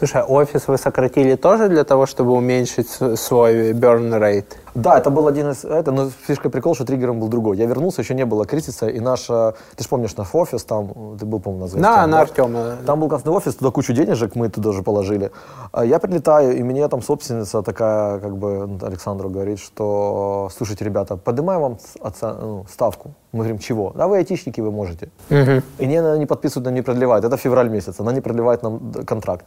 Слушай, а офис вы сократили тоже для того, чтобы уменьшить свой burn rate? Да, это был один из... Это, но фишка прикол, что триггером был другой. Я вернулся, еще не было кризиса, и наша... Ты же помнишь наш офис там, ты был, по-моему, на Да, на Артема. Там был классный офис, туда кучу денежек мы туда же положили. А Я прилетаю, и мне там собственница такая, как бы, Александру говорит, что, слушайте, ребята, поднимаем вам оце- ну, ставку. Мы говорим, чего? Да вы айтишники, вы можете. И не, она не подписывают, она не продлевает. Это февраль месяц, она не продлевает нам контракт.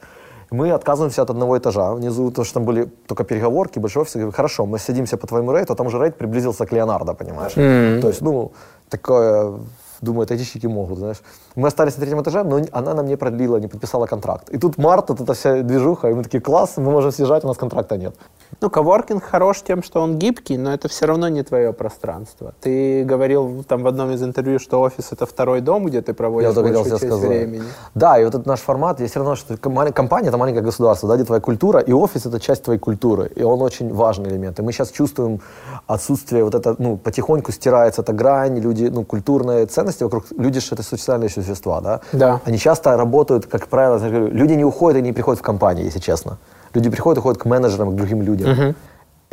Мы отказываемся от одного этажа. Внизу, то, что там были только переговорки, большой офис. Говорю, хорошо, мы садимся по твоему рейту, а там уже рейт приблизился к Леонардо, понимаешь? То есть, ну, такое думают, айтишники могут, знаешь. Мы остались на третьем этаже, но она нам не продлила, не подписала контракт. И тут март, вот эта вся движуха, и мы такие, класс, мы можем съезжать, у нас контракта нет. Ну, коворкинг хорош тем, что он гибкий, но это все равно не твое пространство. Ты говорил там в одном из интервью, что офис — это второй дом, где ты проводишь Я большую часть сказать. времени. Да, и вот этот наш формат, я все равно, что ком- компания — это маленькое государство, да, где твоя культура, и офис — это часть твоей культуры, и он очень важный элемент. И мы сейчас чувствуем отсутствие вот это, ну, потихоньку стирается эта грань, люди, ну, культурные ценности вокруг, люди же это социальные существа, да? Да. Они часто работают, как правило, люди не уходят и не приходят в компании, если честно. Люди приходят и ходят к менеджерам, к другим людям.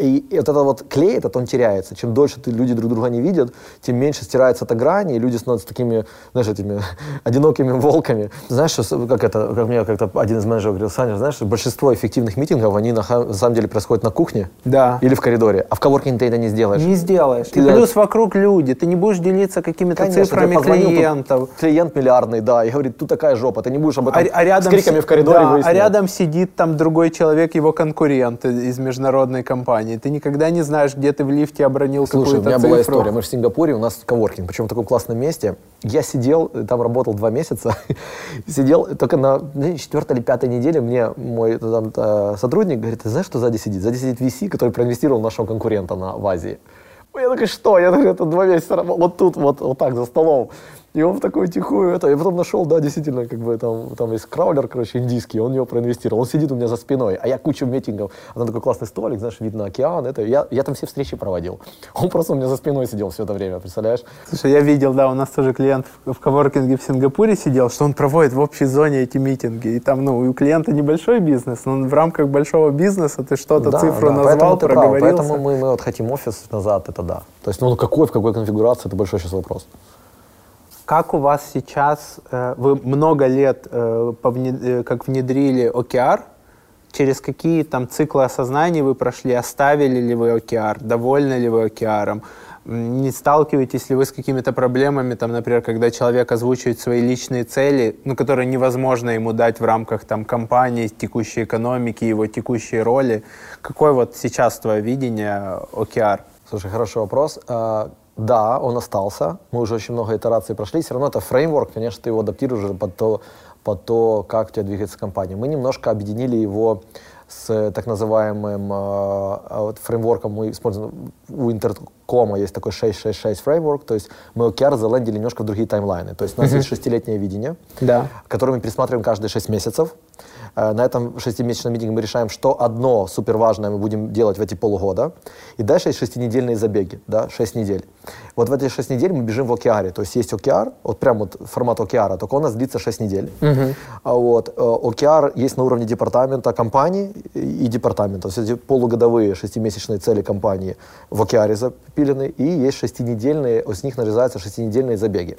И, и вот это вот клей, этот он теряется. Чем дольше ты, люди друг друга не видят, тем меньше стирается эта грань, и люди становятся такими, знаешь, этими одинокими волками. Знаешь, что, с- как это, как мне как-то один из менеджеров говорил, Саня, знаешь, что большинство эффективных митингов, они на, на самом деле происходят на кухне Да. или в коридоре, а в коворкинге ты это не сделаешь. Не сделаешь. Ты и да- плюс вокруг люди. Ты не будешь делиться какими-то Конечно, цифрами позвонил, тут клиентов. Клиент миллиардный, да, и говорит, тут такая жопа, ты не будешь об этом А, а рядом с криками си- в коридоре да, а выяснять. рядом сидит там другой человек, его конкурент из международной компании. Ты никогда не знаешь, где ты в лифте обронил Слушай, у какую-то меня цифру. была история. Мы в Сингапуре, у нас коворкинг, причем в таком классном месте. Я сидел, там работал два месяца, сидел только на четвертой или пятой неделе мне мой там, э, сотрудник говорит, ты знаешь, что сзади сидит? Сзади сидит VC, который проинвестировал нашего конкурента на, в Азии. Я такой, что? Я говорю, это два месяца раб- вот тут, вот, вот так, за столом. И он в такую тихую, это, я потом нашел, да, действительно, как бы там, там есть краулер, короче, индийский, он в него проинвестировал, он сидит у меня за спиной, а я кучу митингов, а там такой классный столик, знаешь, вид на океан, это, я, я там все встречи проводил. Он просто у меня за спиной сидел все это время, представляешь? Слушай, я видел, да, у нас тоже клиент в, коворкинге в Сингапуре сидел, что он проводит в общей зоне эти митинги. И там, ну, у клиента небольшой бизнес, но в рамках большого бизнеса ты что-то, Да, цифру да, назвал, проговорился. поэтому мы, мы вот хотим офис назад, это да. То есть, ну, какой, в какой конфигурации, это большой сейчас вопрос. Как у вас сейчас, э, вы много лет э, э, как внедрили OKR, через какие там циклы осознания вы прошли, оставили ли вы OKR, довольны ли вы OKR, не сталкиваетесь ли вы с какими-то проблемами, там, например, когда человек озвучивает свои личные цели, ну, которые невозможно ему дать в рамках там, компании, текущей экономики, его текущей роли. Какое вот сейчас твое видение OKR? Слушай, хороший вопрос. Да, он остался. Мы уже очень много итераций прошли. Все равно это фреймворк, конечно, ты его адаптируешь уже под то, под то, как у тебя двигается компания. Мы немножко объединили его с так называемым э, фреймворком. Мы используем у Интеркома есть такой 666 фреймворк, то есть мы OKR залендили немножко в другие таймлайны. То есть у нас есть шестилетнее видение, Да. который мы пересматриваем каждые 6 месяцев. Э, На этом шестимесячном митинге мы решаем, что одно супер важное мы будем делать в эти полугода. И дальше есть шестинедельные забеги, да, 6 недель. Вот в эти 6 недель мы бежим в OKR. То есть есть OKR, вот прям вот формат OKR, только он у нас длится 6 недель. А Вот. э, OKR есть на уровне департамента компании и департамента. То есть эти полугодовые шестимесячные цели компании в OKR запилены, и есть шестинедельные, с них нарезаются шестинедельные забеги.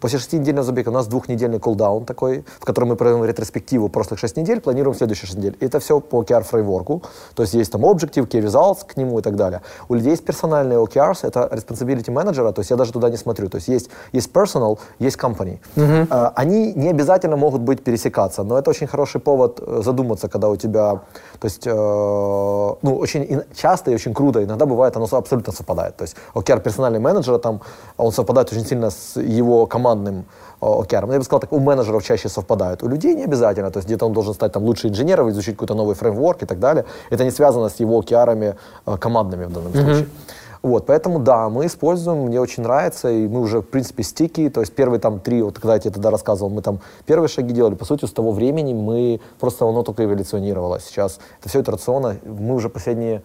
После шестинедельного забега у нас двухнедельный кулдаун такой, в котором мы проводим ретроспективу прошлых 6 недель, планируем следующие 6 недель. Это все по OKR фреймворку. То есть есть там objective, key results к нему и так далее. У людей есть персональные OKRs, это responsibility менеджера, то есть я даже туда не смотрю. То есть есть, есть personal, есть company. Э, Они не обязательно могут быть пересекаться, но это очень хороший повод э, задуматься, когда у тебя, то есть, э, ну, очень часто и очень круто, иногда бывает, оно абсолютно совпадает. То есть OKR персональный менеджера, там, он совпадает очень сильно с его командным э, OKR. Я бы сказал, так, у менеджеров чаще совпадают, у людей не обязательно, то есть где-то он должен стать там лучше инженером, изучить какой-то новый фреймворк и так далее. Это не связано с его OKR командными в данном случае. Вот, поэтому да, мы используем, мне очень нравится, и мы уже, в принципе, стики, то есть первые там три, вот когда я тебе тогда рассказывал, мы там первые шаги делали, по сути, с того времени мы, просто оно только эволюционировало. Сейчас это все итерационно, мы уже последние,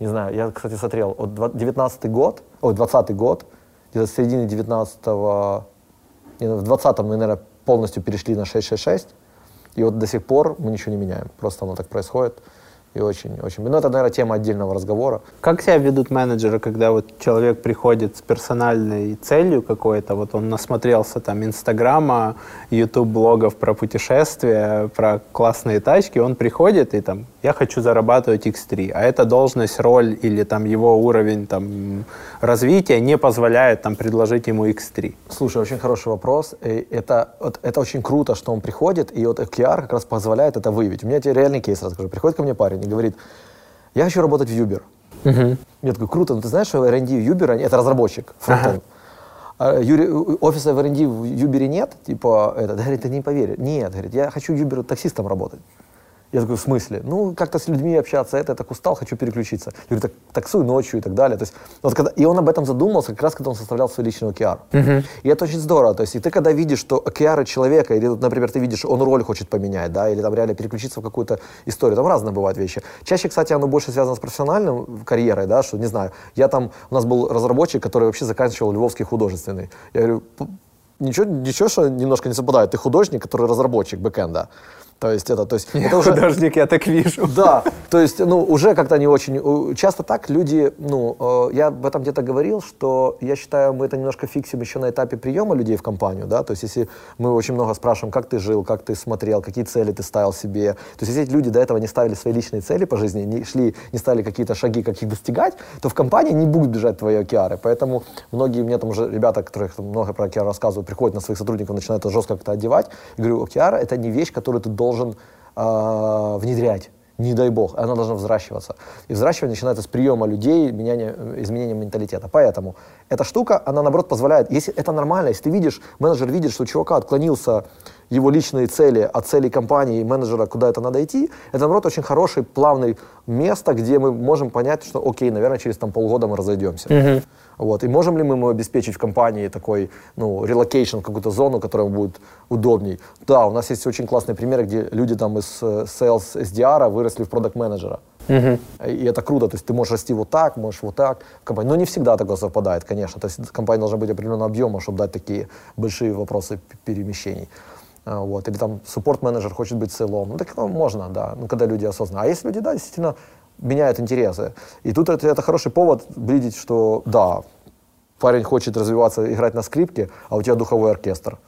не знаю, я, кстати, смотрел, вот 19 год, ой, 20 год, где-то с середины 19 не, ну, в 20-м мы, наверное, полностью перешли на 666, и вот до сих пор мы ничего не меняем, просто оно так происходит. И очень, очень. Ну, это, наверное, тема отдельного разговора. Как себя ведут менеджеры, когда вот человек приходит с персональной целью какой-то, вот он насмотрелся там Инстаграма, Ютуб блогов про путешествия, про классные тачки, он приходит и там, я хочу зарабатывать X3, а эта должность, роль или там его уровень там развития не позволяет там предложить ему X3. Слушай, очень хороший вопрос. И это, вот, это очень круто, что он приходит, и вот OKR как раз позволяет это выявить. У меня тебе реальный кейс расскажу. Приходит ко мне парень и говорит, я хочу работать в Uber. Я такой, круто, ну ты знаешь, что R&D Uber, это разработчик, фронтенд. а, Юрий, офиса в R&D в Юбере нет, типа, это, говорит, ты не поверишь. Нет, говорит, я хочу Юберу таксистом работать. Я такой, в смысле? Ну, как-то с людьми общаться, это я так устал, хочу переключиться. Я говорю, так таксуй ночью и так далее. То есть, вот когда, и он об этом задумался, как раз когда он составлял свой личный OKR. Uh-huh. И это очень здорово. То есть, и ты когда видишь, что OKR человека, или, например, ты видишь, он роль хочет поменять, да, или там реально переключиться в какую-то историю, там разные бывают вещи. Чаще, кстати, оно больше связано с профессиональным карьерой, да, что, не знаю, я там, у нас был разработчик, который вообще заканчивал Львовский художественный. Я говорю, ничего, ничего, что немножко не совпадает. Ты художник, который разработчик бэкэнда. То есть это, то есть я это уже... художник, я так вижу. Да, то есть, ну, уже как-то не очень, часто так люди, ну, э, я об этом где-то говорил, что я считаю, мы это немножко фиксим еще на этапе приема людей в компанию, да, то есть если мы очень много спрашиваем, как ты жил, как ты смотрел, какие цели ты ставил себе, то есть если эти люди до этого не ставили свои личные цели по жизни, не шли, не ставили какие-то шаги, как их достигать, то в компании не будут бежать твои океары, поэтому многие мне там уже ребята, которых много про океары рассказывают, приходят на своих сотрудников, начинают это жестко как-то одевать, и говорю, океары это не вещь, которую ты должен должен э, внедрять. Не дай бог, она должна взращиваться. И взращивание начинается с приема людей, меняния, изменения менталитета. Поэтому эта штука, она наоборот позволяет, если это нормально, если ты видишь, менеджер видит, что чувака отклонился его личные цели от целей компании и менеджера, куда это надо идти, это наоборот очень хороший, плавный место, где мы можем понять, что окей, наверное, через там полгода мы разойдемся. Mm-hmm. Вот. И можем ли мы ему обеспечить в компании такой, ну, relocation какую-то зону, которая будет удобней? Да, у нас есть очень классные примеры, где люди там из э, sales SDR выросли в продукт менеджера uh И это круто, то есть ты можешь расти вот так, можешь вот так в компании. Но не всегда такое совпадает, конечно. То есть компания должна быть определенного объема, чтобы дать такие большие вопросы перемещений. А, вот. Или там суппорт-менеджер хочет быть селом. Ну, так можно, да, ну, когда люди осознанно. А если люди, да, действительно меняют интересы. И тут это, это хороший повод видеть, что да, парень хочет развиваться, играть на скрипке, а у тебя духовой оркестр.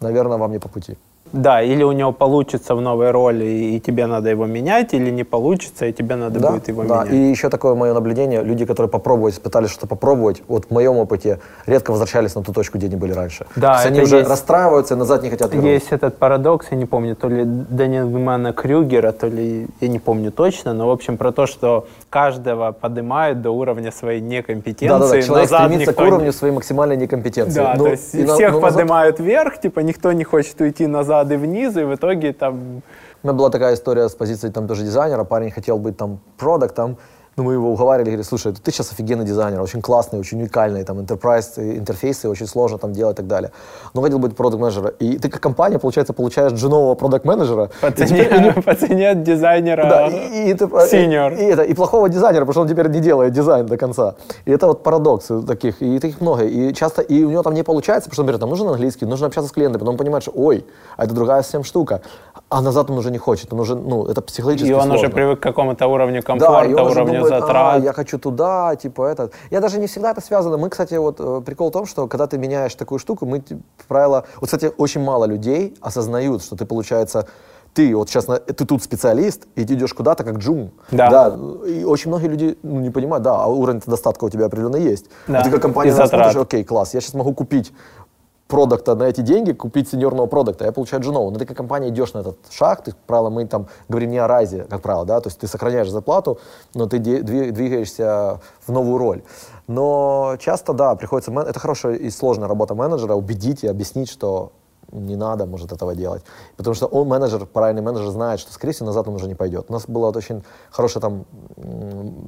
Наверное, вам не по пути. Да, или у него получится в новой роли, и тебе надо его менять, или не получится, и тебе надо да, будет его да. менять. И еще такое мое наблюдение, люди, которые попробовали, пытались что-то попробовать, вот в моем опыте редко возвращались на ту точку, где они были раньше. Да, То есть они уже есть, расстраиваются и назад не хотят вернуться. Есть этот парадокс, я не помню, то ли Данилмана Крюгера, то ли, я не помню точно, но, в общем, про то, что каждого поднимают до уровня своей некомпетенции. Да, да, да. человек назад стремится никто... к уровню своей максимальной некомпетенции. Да, ну, то есть всех на, ну, поднимают назад... вверх, типа никто не хочет уйти назад и вниз, и в итоге там... У меня была такая история с позиции там тоже дизайнера. Парень хотел быть там продуктом, ну, мы его уговаривали, говорили, слушай, ты сейчас офигенный дизайнер, очень классный, очень уникальный, там, enterprise э, интерфейсы очень сложно там делать и так далее. Но хотел быть продукт менеджера И ты как компания, получается, получаешь джинового продукт менеджера По цене, по цене дизайнера да, и, и, senior. И, и, это, и плохого дизайнера, потому что он теперь не делает дизайн до конца. И это вот парадокс таких, и таких много. И часто, и у него там не получается, потому что, например, там нужен английский, нужно общаться с клиентами, потом он понимает, что, ой, а это другая совсем штука. А назад он уже не хочет, он уже, ну, это психологически И он сложно. уже привык к какому-то уровню комфорта, да, уровню думает, затрат. А, я хочу туда, типа это. Я даже не всегда это связано. Мы, кстати, вот э, прикол в том, что когда ты меняешь такую штуку, мы, правило, вот, кстати, очень мало людей осознают, что ты, получается, ты вот сейчас ты тут специалист, и ты идешь куда-то как джун. Да. да. И очень многие люди ну, не понимают, да, а уровень достатка у тебя определенно есть. Да. А ты как компания смотришь, окей, класс, я сейчас могу купить продукта на эти деньги, купить сеньорного продукта, я получаю джунового. Но ты как компания идешь на этот шаг, ты, правило, мы там говорим не о райзе, как правило, да, то есть ты сохраняешь зарплату, но ты двигаешься в новую роль. Но часто, да, приходится, это хорошая и сложная работа менеджера, убедить и объяснить, что не надо, может, этого делать. Потому что он, менеджер, правильный менеджер, знает, что, скорее всего, назад он уже не пойдет. У нас был вот очень хороший там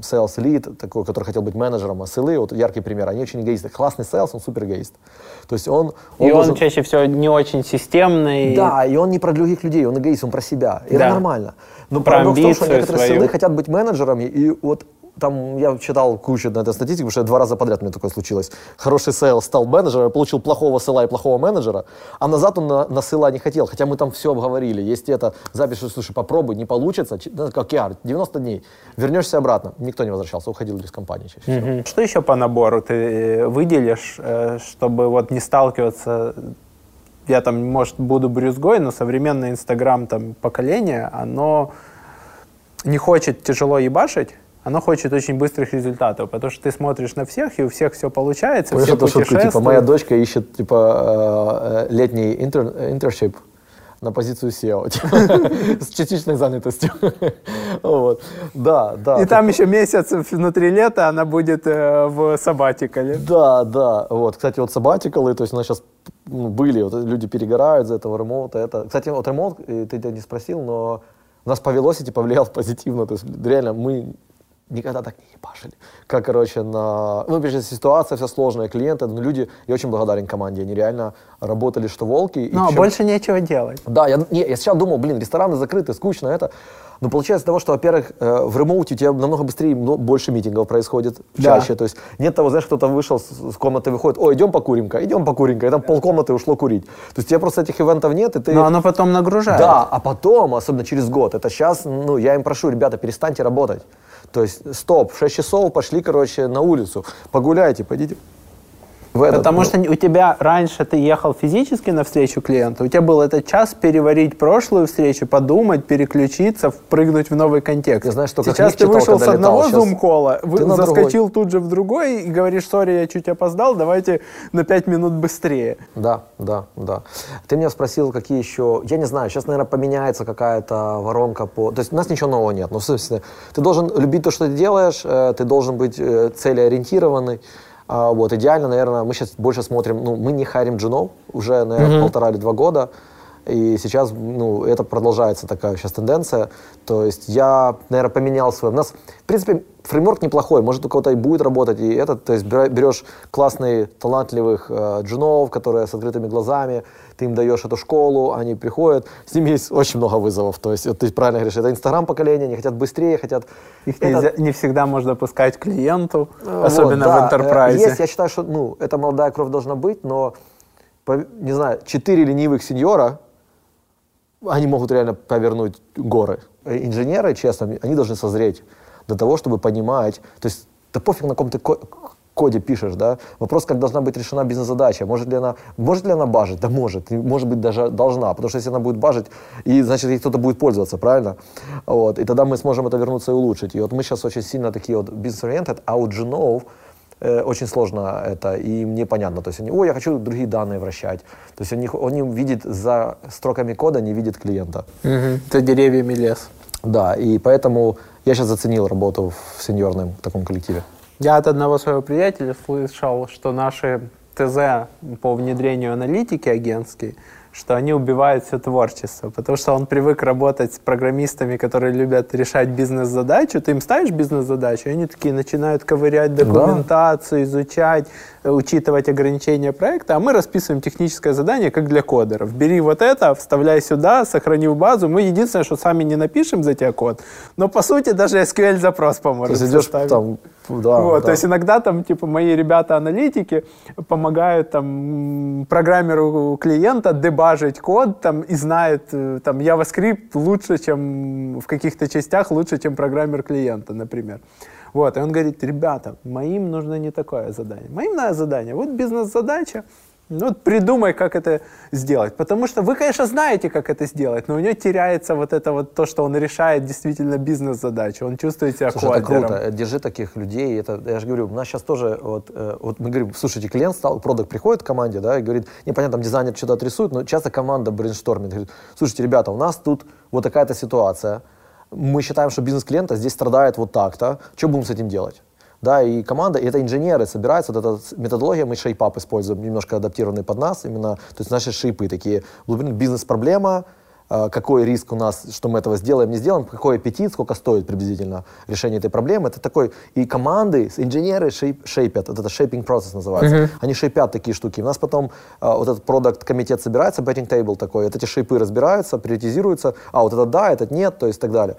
sales lead, такой, который хотел быть менеджером, а селы, вот яркий пример, они очень эгоисты. Классный sales, он супер эгоист. То есть он... он и должен... он чаще всего не очень системный. Да, и он не про других людей, он эгоист, он про себя. И да. это нормально. Но про парадокс в том, что некоторые свою. сейлы хотят быть менеджерами, и вот там я читал кучу на этой статистике, потому что два раза подряд мне такое случилось. Хороший сейл стал менеджером, получил плохого сейла и плохого менеджера, а назад он на, на сейла не хотел, хотя мы там все обговорили. Есть это запись, слушай, попробуй, не получится, ну, как я, 90 дней, вернешься обратно. Никто не возвращался, уходил из компании чаще всего. Mm-hmm. Что еще по набору ты э, выделишь, э, чтобы вот не сталкиваться я там, может, буду брюзгой, но современное Инстаграм там поколение, оно не хочет тяжело ебашить, оно хочет очень быстрых результатов, потому что ты смотришь на всех, и у всех все получается, Помнишь все эту шутку, типа, моя дочка ищет, типа, э, э, летний интер, интершип на позицию SEO, типа, с частичной занятостью. вот. Да, да. И там еще месяц внутри лета она будет э, в сабатикале. Да, да. Вот, кстати, вот сабатикалы, то есть у нас сейчас ну, были, вот, люди перегорают за этого ремоута. Это. Кстати, вот ремонт, ты тебя не спросил, но у нас по Velocity повлиял позитивно. То есть реально мы никогда так не ебашили. Как, короче, на... Ну, опять ситуация вся сложная, клиенты, но люди... Я очень благодарен команде, они реально работали, что волки. Ну, причем... больше нечего делать. Да, я, не, я сначала думал, блин, рестораны закрыты, скучно это. Но получается того, что, во-первых, э, в ремоуте у тебя намного быстрее, больше митингов происходит чаще. Да. То есть нет того, знаешь, кто-то вышел с комнаты, выходит, ой, идем покурим-ка, идем покурим-ка, и там полкомнаты ушло курить. То есть у тебя просто этих ивентов нет, и ты... Но оно потом нагружает. Да, а потом, особенно через год, это сейчас, ну, я им прошу, ребята, перестаньте работать. То есть, стоп, в 6 часов пошли, короче, на улицу, погуляйте, пойдите в этот, Потому ну... что у тебя раньше ты ехал физически на встречу клиента, у тебя был этот час переварить прошлую встречу, подумать, переключиться, впрыгнуть в новый контекст. Я знаю, что Сейчас ты читал, вышел с одного зум-кола, заскочил тут же в другой и говоришь, сори, я чуть опоздал, давайте на 5 минут быстрее. Да, да, да. Ты меня спросил, какие еще... Я не знаю, сейчас, наверное, поменяется какая-то воронка по... То есть у нас ничего нового нет. Но, в смысле, ты должен любить то, что ты делаешь, э, ты должен быть э, целеориентированный, а, вот, идеально, наверное, мы сейчас больше смотрим, ну, мы не харим джунов уже, наверное, mm-hmm. полтора или два года, и сейчас, ну, это продолжается такая сейчас тенденция. То есть я, наверное, поменял свой... У нас, в принципе, фреймворк неплохой, может, у кого-то и будет работать, и этот, то есть берешь классных, талантливых э, джунов, которые с открытыми глазами, ты им даешь эту школу, они приходят, с ними есть очень много вызовов, то есть вот ты правильно говоришь, это инстаграм поколение, они хотят быстрее, хотят... Их это... нельзя, не всегда можно пускать клиенту, вот, особенно да, в enterprise. Есть, я считаю, что, ну, эта молодая кровь должна быть, но, не знаю, четыре ленивых сеньора, они могут реально повернуть горы. Инженеры, честно, они должны созреть до того, чтобы понимать, то есть да пофиг на каком ты коде пишешь, да, вопрос, как должна быть решена бизнес-задача, может ли она, может ли она бажить, да может, может быть даже должна, потому что если она будет бажить, и значит ей кто-то будет пользоваться, правильно, вот, и тогда мы сможем это вернуться и улучшить, и вот мы сейчас очень сильно такие вот бизнес-ориенted, а у джинов э, очень сложно это, и им непонятно, то есть они, ой, я хочу другие данные вращать, то есть они, они видят за строками кода, не видят клиента. Угу. За деревьями лес. Да, и поэтому я сейчас заценил работу в сеньорном таком коллективе. Я от одного своего приятеля слышал, что наши ТЗ по внедрению аналитики агентской – что они убивают все творчество, потому что он привык работать с программистами, которые любят решать бизнес-задачу. Ты им ставишь бизнес-задачу, и они такие начинают ковырять документацию, да. изучать, э, учитывать ограничения проекта, а мы расписываем техническое задание, как для кодеров. Бери вот это, вставляй сюда, сохрани в базу. Мы единственное, что сами не напишем за тебя код, но по сути даже SQL-запрос поможет. То есть идешь там да, вот, да. То есть иногда там, типа, мои ребята-аналитики помогают там программеру клиента дебажить код там и знают э, там JavaScript лучше, чем в каких-то частях лучше, чем программер клиента, например. Вот, и он говорит, ребята, моим нужно не такое задание. Моим надо задание, вот бизнес-задача, ну, вот придумай, как это сделать. Потому что вы, конечно, знаете, как это сделать, но у него теряется вот это вот то, что он решает действительно бизнес-задачу. Он чувствует себя Слушай, это круто. Держи таких людей. Это, я же говорю, у нас сейчас тоже, вот, э, вот мы говорим, слушайте, клиент стал, продукт приходит к команде, да, и говорит, непонятно, там дизайнер что-то отрисует, но часто команда брейнштормит. Говорит, слушайте, ребята, у нас тут вот такая-то ситуация. Мы считаем, что бизнес клиента здесь страдает вот так-то. Что будем с этим делать? Да, и команда, и это инженеры собираются, вот эта методология, мы шейпап используем, немножко адаптированный под нас, именно, то есть наши шейпы такие, бизнес-проблема, какой риск у нас, что мы этого сделаем, не сделаем, какой аппетит, сколько стоит приблизительно решение этой проблемы. Это такой, и команды, инженеры шейп, шейпят, вот это shaping process называется, uh-huh. они шейпят такие штуки. У нас потом а, вот этот продукт комитет собирается, betting table такой, вот эти шейпы разбираются, приоритизируются, а вот этот да, этот нет, то есть так далее.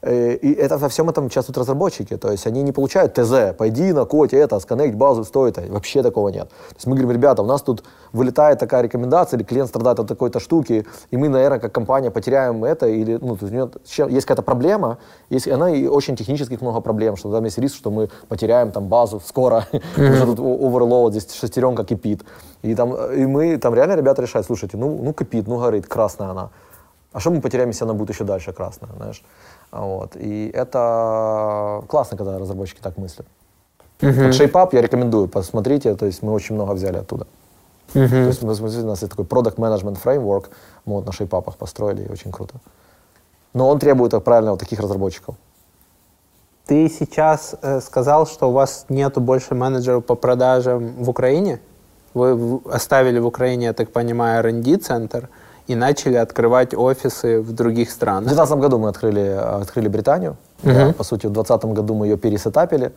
Э, и это во всем этом участвуют разработчики, то есть они не получают ТЗ, пойди на коде это, сконнект базу, стоит, вообще такого нет. То есть мы говорим, ребята, у нас тут вылетает такая рекомендация, или клиент страдает от такой-то штуки, и мы, наверное, как компания потеряем это, или ну, то есть, есть какая-то проблема, есть, она и очень технических много проблем, что там есть риск, что мы потеряем там базу скоро, mm-hmm. тут overload, здесь шестеренка кипит. И, там, и мы, там реально ребята решают, слушайте, ну, ну кипит, ну горит, красная она. А что мы потеряем, если она будет еще дальше красная, знаешь? Вот. И это классно, когда разработчики так мыслят. Uh-huh. Вот ShapeUp я рекомендую, посмотрите, то есть мы очень много взяли оттуда. То есть мы, смотрите, у нас есть такой product management framework, мы вот на шейпапах построили, и очень круто. Но он требует, правильно, вот таких разработчиков. Ты сейчас э, сказал, что у вас нету больше менеджеров по продажам в Украине. Вы в- оставили в Украине, я так понимаю, R&D центр и начали открывать офисы в других В странах. 2019 году мы открыли, э, открыли Британию. Да, по сути, в 2020 году мы ее пересетапили.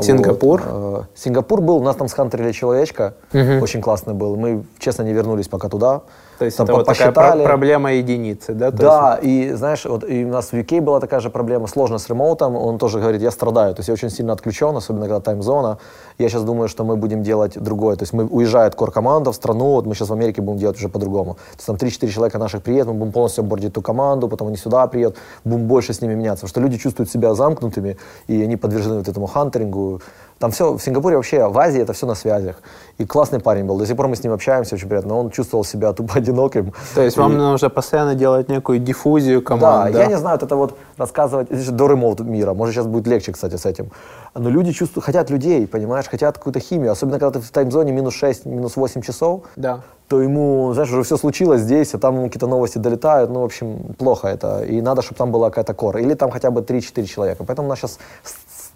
Сингапур? Вот. Э, Сингапур был, у нас там схантерили человечка, очень классный был. Мы, честно, не вернулись пока туда. То есть Там это вот такая про- посчитали. проблема единицы, да? То Да, и знаешь, вот и у нас в UK была такая же проблема, сложно с ремоутом, он тоже говорит, я страдаю, то есть я очень сильно отключен, особенно когда тайм-зона. Я сейчас думаю, что мы будем делать другое, то есть мы уезжает кор-команда в страну, вот мы сейчас в Америке будем делать уже по-другому. То есть там 3-4 человека наших приедут, мы будем полностью бордить ту команду, потом они сюда приедут, будем больше с ними меняться, потому что люди чувствуют себя замкнутыми, и они подвержены вот этому хантерингу. Там все, в Сингапуре вообще, в Азии это все на связях. И классный парень был, до сих пор мы с ним общаемся, очень приятно, но он чувствовал себя тупо одиноким. То есть вам И- нужно постоянно делать некую диффузию команд, да, я не знаю, вот это вот рассказывать, это же до ремоут мира, может сейчас будет легче, кстати, с этим. Но люди чувствуют, хотят людей, понимаешь, хотят какую-то химию, особенно когда ты в таймзоне минус 6, минус 8 часов, Да. то ему, знаешь, уже все случилось здесь, а там ему какие-то новости долетают, ну, в общем, плохо это. И надо, чтобы там была какая-то кора. Или там хотя бы 3-4 человека. Поэтому у нас сейчас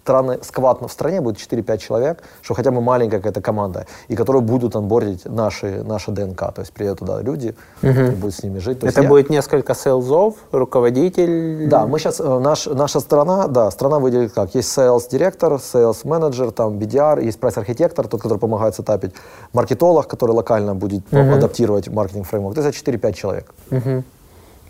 страны, сквад в стране будет 4-5 человек, что хотя бы маленькая какая-то команда, и которые будут онбордить наши, наши ДНК. То есть приедут туда люди, и будут с ними жить. То Это я- будет несколько сейлзов, руководитель. да, мы сейчас, наш, наша страна, да, страна выделит как? Есть sales директор, sales менеджер, там BDR, есть прайс архитектор, тот, который помогает сетапить, маркетолог, который локально будет ну, адаптировать маркетинг фреймворк. То есть это 4-5 человек. Мгм.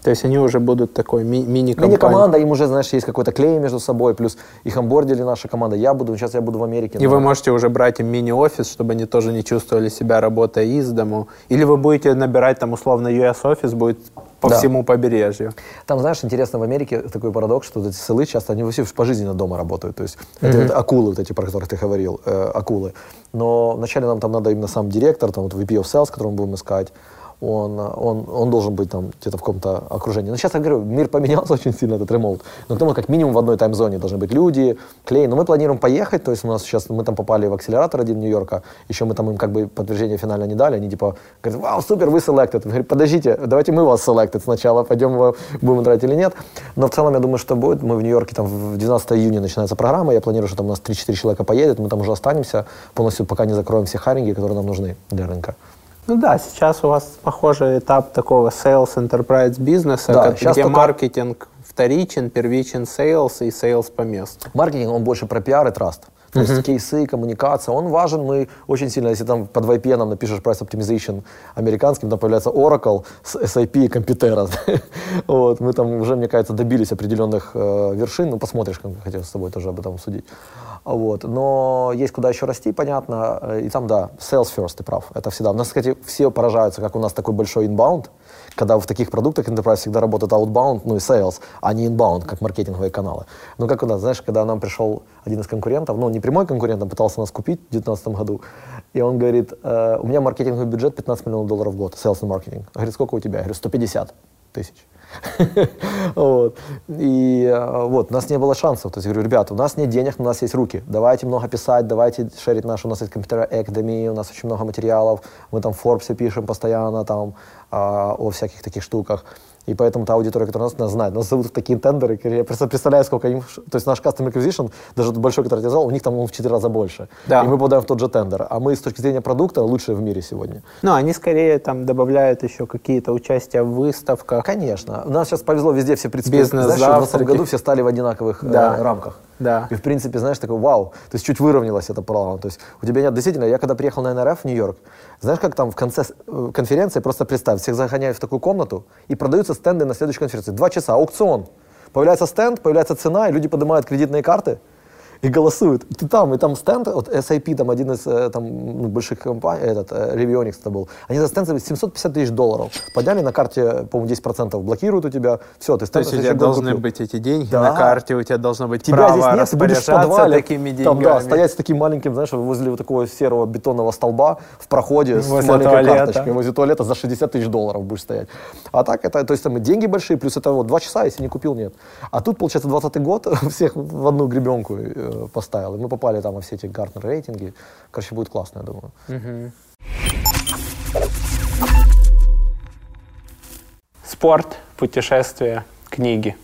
То есть они уже будут такой ми- мини-компанией. Мини-команда, им уже, знаешь, есть какой-то клей между собой, плюс их онбордили наша команда. Я буду, сейчас я буду в Америке. И но- вы можете уже брать им мини-офис, чтобы они тоже не чувствовали себя работая из дому. Или вы будете набирать там условно US-офис будет по Да. всему побережью. Там, знаешь, интересно, в Америке такой парадокс, что вот эти селы часто, они все пожизненно дома работают. То есть это вот акулы вот эти, про которых ты говорил, э, акулы. Но вначале нам там надо именно сам директор, там вот VP of Sales, которого мы будем искать, он, он, он должен быть там где-то в каком-то окружении. Но сейчас я говорю, мир поменялся очень сильно, этот ремоут. Но к тому, как минимум в одной тайм-зоне должны быть люди, клей. Но мы планируем поехать, то есть у нас сейчас, мы там попали в акселератор один Нью-Йорка, еще мы там им как бы подтверждение финально не дали, они типа говорят, вау, супер, вы selected. Мы говорим, подождите, давайте мы вас selected сначала, пойдем его будем играть или нет. Но в целом я думаю, что будет. Мы в Нью-Йорке, там в 12 июня начинается программа, я планирую, что там у нас 3-4 человека поедет, мы там уже останемся полностью, пока не закроем все харинги, которые нам нужны для рынка. Ну да, сейчас у вас похожий этап такого sales enterprise бизнеса, Да, как- где только- маркетинг вторичен, первичен sales и sales по месту. Маркетинг, он больше про пиар и траст. То есть кейсы, коммуникация, он важен. Мы очень сильно, если там под VPN напишешь price optimization американским, там появляется Oracle с SAP и Computera. вот, мы там уже, мне кажется, добились определенных э, вершин. Ну, посмотришь, как хотел с тобой тоже об этом судить. Вот. Но есть куда еще расти, понятно. Э, И там, да, sales first, ты прав. Это всегда. У нас, кстати, все поражаются, как у нас такой большой inbound, когда в таких продуктах enterprise всегда работает outbound, ну и sales, а не inbound, как маркетинговые каналы. Ну, как у нас, знаешь, когда нам пришел один из конкурентов, ну, не прямой конкурент, а пытался нас купить в 2019 году, и он говорит, «Э, у меня маркетинговый бюджет 15 миллионов долларов в год, sales и маркетинг. Говорит, сколько у тебя? Я говорю, 150 тысяч. Вот. И э, вот, у нас не было шансов. То есть, говорю, ребята, у нас нет денег, но у нас есть руки. Давайте много писать, давайте шерить наш, у нас есть компьютер Academy, у нас очень много материалов, мы там в Forbes пишем постоянно там а, о всяких таких штуках. И поэтому та аудитория, которая нас, нас знает, нас зовут в такие тендеры, я просто представляю, сколько им, то есть наш Customer Acquisition, даже большой, который я сказал, у них там он в 4 раза больше. Да. И мы попадаем в тот же тендер. А мы с точки зрения продукта лучшие в мире сегодня. Ну, они скорее там добавляют еще какие-то участия в выставках. Конечно. У нас сейчас повезло везде все, в принципе, Бизнес знаешь, в 20 завтраки. году все стали в одинаковых э, Да. рамках. Да. И, в принципе, знаешь, такой вау. То есть чуть выровнялось это право. То есть у тебя нет... Действительно, я когда приехал на НРФ в Нью-Йорк, знаешь, как там в конце э, конференции, просто представь, всех загоняют в такую комнату, и продаются стенды на следующей конференции. Два часа, аукцион. Появляется стенд, появляется цена, и люди поднимают кредитные карты и голосуют. Ты там, и там стенд, вот SAP, там один из э, там, ну, больших компаний, этот, э, Revionix это был, они за стенд за 750 тысяч долларов. Подняли на карте, по-моему, 10% блокируют у тебя, все, ты То стенд есть у тебя должны купил. быть эти деньги Да. на карте, у тебя должно быть Тебя право здесь нет, ты будешь в подвале, такими деньгами. там, да, стоять с таким маленьким, знаешь, возле вот такого серого бетонного столба в проходе с Возле маленькой туалета. карточкой возле туалета за 60 тысяч долларов будешь стоять. А так это, то есть там деньги большие, плюс это вот два часа, если не купил, нет. А тут, получается, 20 год всех в одну гребенку Э, поставил. И мы попали там во все эти Гартнер рейтинги. Короче, будет классно, я думаю. Угу. Спорт, путешествия, книги.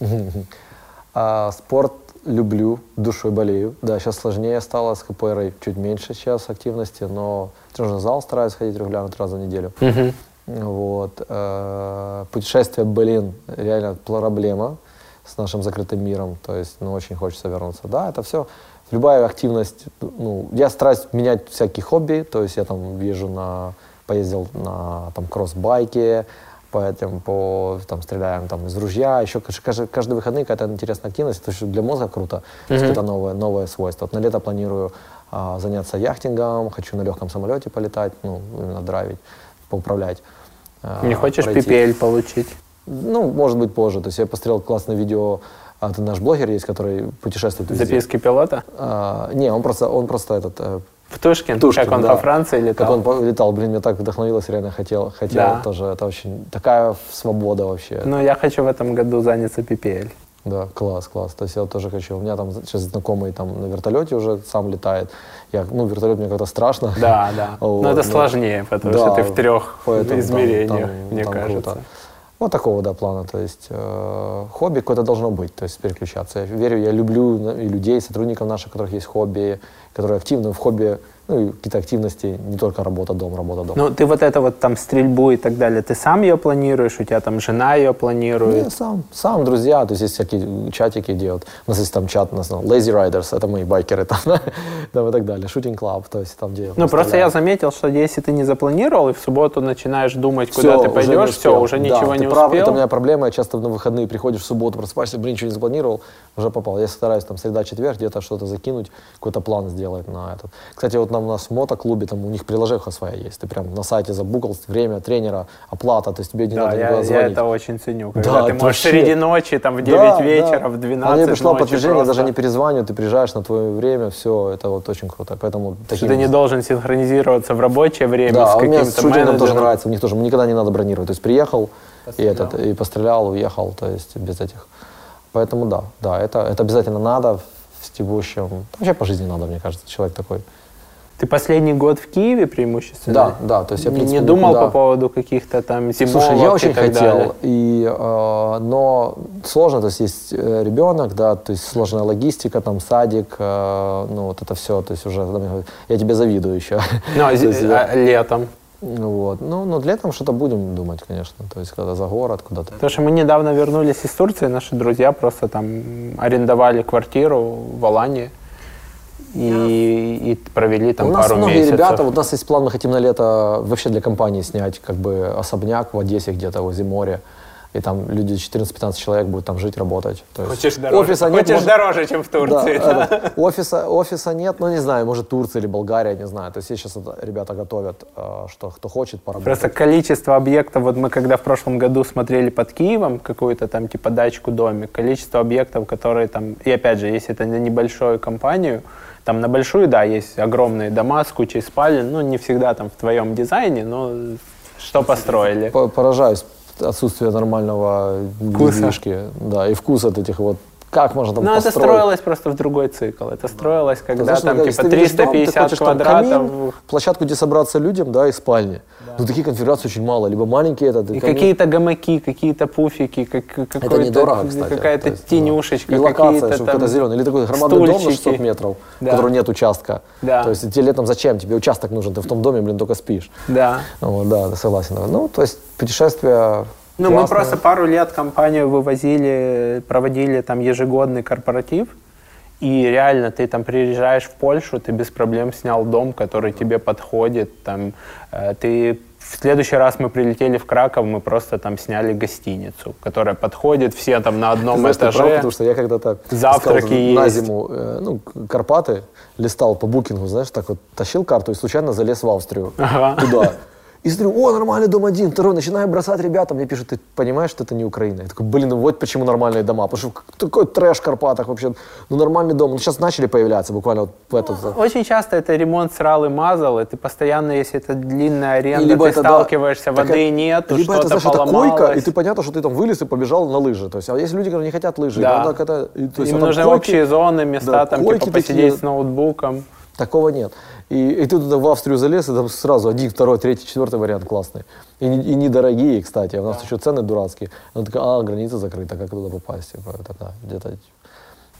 а, спорт люблю, душой болею. Да, сейчас сложнее стало с КПРой, чуть меньше сейчас активности, но тренажерный зал стараюсь ходить регулярно три раза в неделю. Угу. Вот. Э, Путешествие, блин, реально проблема с нашим закрытым миром. То есть, ну, очень хочется вернуться. Да, это все. Любая активность, ну, я стараюсь менять всякие хобби. То есть я там езжу на, поездил на там кросс-байке, по этим, по, там, стреляем там из ружья. Еще каждый, каждый выходные какая-то интересная активность. То есть для мозга круто. То есть Мгм. это новое, новое свойство. Вот на лето планирую а, заняться яхтингом, хочу на легком самолете полетать, ну, именно драйвить, поуправлять. а, Не хочешь пройти. PPL получить? Ну, может быть, позже. То есть я посмотрел классное видео, а, это наш блогер есть, который путешествует везде. Записки пилота? А, не, он просто, он просто этот, э, Птушкин? Птушкин, как он да. по Франции летал? как он летал, блин, меня так вдохновилось, реально хотел, хотел Да. тоже, это очень, такая свобода вообще. Ну, я хочу в этом году заняться PPL. Да, класс, класс. То есть я тоже хочу. У меня там сейчас знакомый там на вертолете уже сам летает. Я, ну, вертолет мне как-то страшно. Да, да. Вот, Но это ну, сложнее, потому да, что ты в трех поэтому там- измерениях, там- мне там кажется. круто. Вот такого, да, плана. То есть э, хобби какое-то должно быть, то есть переключаться. Я верю, я люблю ну, и людей, сотрудников наших, у которых есть хобби, которые активны в хобби, ну, и какие-то активности, не только работа, дом, работа, дом. Ну, ты вот это вот там стрельбу и так далее, ты сам ее планируешь, у тебя там жена ее планирует? Не, сам, сам, друзья, то есть есть всякие чатики делают. У нас есть там чат, у нас ну, Lazy Riders, это мои байкеры там, да, и так далее. Shooting Club, то есть там где... Ну, просто я заметил, что если ты не запланировал, и в субботу начинаешь думать, куда ты уже пойдешь, все, уже Да, ничего не прав, успел. Это у меня проблема, я часто на выходные приходишь в субботу, просыпаешься, блин, ничего не запланировал, уже попал. Я стараюсь там среда-четверг где-то что-то закинуть, какой-то план сделать на этот. Кстати, вот нам у нас в мотоклубе, там у них приложеха своя есть, ты прям на сайте забукал время, тренера, оплата, то есть тебе не Да, надо я, никуда я звонить. это очень ценю. Когда Да, ты можешь вообще- среди ночи, там в 9 Да, вечера, да. в А 12 мне пришло подтверждение, просто. даже не перезваниваю, ты приезжаешь на твое время, все, это вот очень круто. Поэтому таким ты не должен синхронизироваться в рабочее время Да, с а у меня с каким-то шутингом тоже менеджером. нравится, у них тоже, никогда не надо бронировать. То есть приехал и, этот, и пострелял, уехал, то есть без этих. Поэтому да, да, это, это обязательно надо в текущем, вообще по жизни надо, мне кажется, человек такой. Ты последний год в Киеве преимущественно? Да, да, то есть я, принципе, не думал никуда- по поводу каких-то там зимовок Слушай, я и очень так хотел, далее? и, э, но сложно, то есть есть э, ребенок, да, то есть сложная логистика, там садик, э, ну вот это все, то есть уже, я тебе завидую еще. Ну, а есть а летом? Ну Вот. Ну, но летом что-то будем думать, конечно. То есть, когда за город, куда-то. Потому что мы недавно вернулись из Турции, наши друзья просто там арендовали квартиру в Алании и, и провели там у нас пару многие месяцев. ребята, вот у нас есть план, мы хотим на лето вообще для компании снять как бы особняк в Одессе где-то возле моря. И там люди 14-15 человек будут там жить, работать. То есть Хочешь дороже, офиса нет, хочешь может- дороже, чем в Да, Турции. да? этот, офиса, офиса нет, ну не знаю, может Турция или Болгария, не знаю. То есть сейчас ребята готовят, э, что кто хочет поработать. Просто количество объектов, вот мы когда в прошлом году смотрели под Киевом какую-то там типа дачку, домик, количество объектов, которые там, и опять же, если это на небольшую компанию, там на большую, да, есть огромные дома с кучей спален, ну не всегда там в твоем дизайне, но что построили. По- Поражаюсь отсутствие нормального Вкуса. недвижки, да, и вкус от этих вот. Как можно там Ну, это строилось просто в другой цикл. Это строилось, Ты когда знаешь, там ну, типа ты видишь дом, ты 350 хочешь там квадратов. камин, площадку, где собраться людям, да, и спальни. Ну, таких конфигураций очень мало. Либо маленькие этот, И камин. какие-то гамаки, какие-то пуфики, как, какой-то, недорого, кстати. какая-то То есть, тенюшечка, И локация, какие-то чтобы там это зеленый. Или такой громадный дом на 600 стульчики. метров, Да. у которого нет участка. Да. То есть тебе летом зачем? Тебе участок нужен, ты в том доме, блин, только спишь. Да. Ну, вот, да, согласен. Ну, то есть путешествия Ну, мы просто пару лет компанию вывозили, проводили там ежегодный корпоратив. И реально, ты там приезжаешь в Польшу, ты без проблем снял дом, который тебе подходит. Там, э, ты в следующий раз мы прилетели в Краков, мы просто там сняли гостиницу, которая подходит, все там на Ты одном знаешь, ты этаже. прав, потому что я когда-то Завтраки искал на есть. зиму э, ну, Карпаты, листал по букингу, знаешь, так вот тащил карту и случайно залез в Австрию Ага. туда. И смотрю, о, нормальный дом один, второй, начинаю бросать ребятам, мне пишут, ты понимаешь, что это не Украина? Я такой, блин, ну вот почему нормальные дома, потому что такой трэш в Карпатах вообще, ну нормальный дом, ну сейчас начали появляться буквально вот в этот... Очень часто это ремонт срал и мазал, и ты постоянно, если это длинная аренда, либо ты это, да, сталкиваешься, воды такая- нету, Либо что-то это, знаешь, это койка, и ты понятно, что ты там вылез и побежал на лыжи. То есть, а есть люди, которые не хотят лыжи, Да. надо и, то есть, Им а нужны койки- общие зоны, места, да, там типа посидеть такие. с ноутбуком. Такого нет. И, и ты туда в Австрию залез, и там сразу один, второй, третий, четвертый вариант классный. И, и недорогие, кстати. А у нас еще цены дурацкие. Она такая, а, граница закрыта, как туда попасть? Это, да, где-то...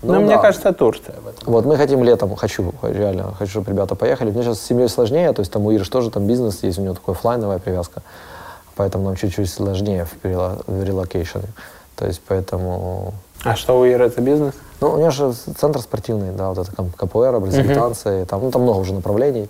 Ну, мне да. кажется, Турция в этом. Вот мы хотим летом, хочу, реально, хочу, чтобы ребята поехали. Мне сейчас с семьей сложнее, то есть там у Иры тоже там бизнес есть, у него такая оффлайновая привязка, поэтому нам чуть-чуть сложнее в, релокейшене. То есть поэтому... А что у Иры за бизнес? Ну, у нее же центр спортивный, да, вот это капуэра, бразильные танцы, там, ну, там много уже направлений.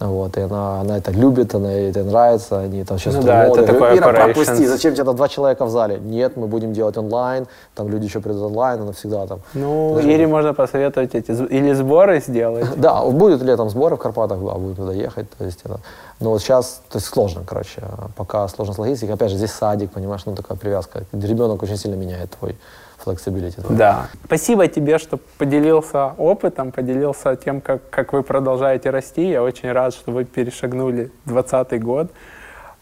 Вот, и она, она это любит, она ей это нравится, они там сейчас Ну да, это такой Ира, operations». пропусти, зачем тебе там два человека в зале? Нет, мы будем делать онлайн, там люди еще придут онлайн, она всегда там. Ну, Даже- Ире можно посоветовать эти или сборы сделать. Да, будет летом сборы в Карпатах, да, будем туда ехать. То есть это, но вот сейчас, то есть сложно, короче, пока сложно с логистикой. Опять же, здесь садик, понимаешь, ну такая привязка. Ребенок очень сильно меняет твой flexibility. твой. Да. Спасибо тебе, что поделился опытом, поделился тем, как, как вы продолжаете расти. Я очень рад, что вы перешагнули 2020 год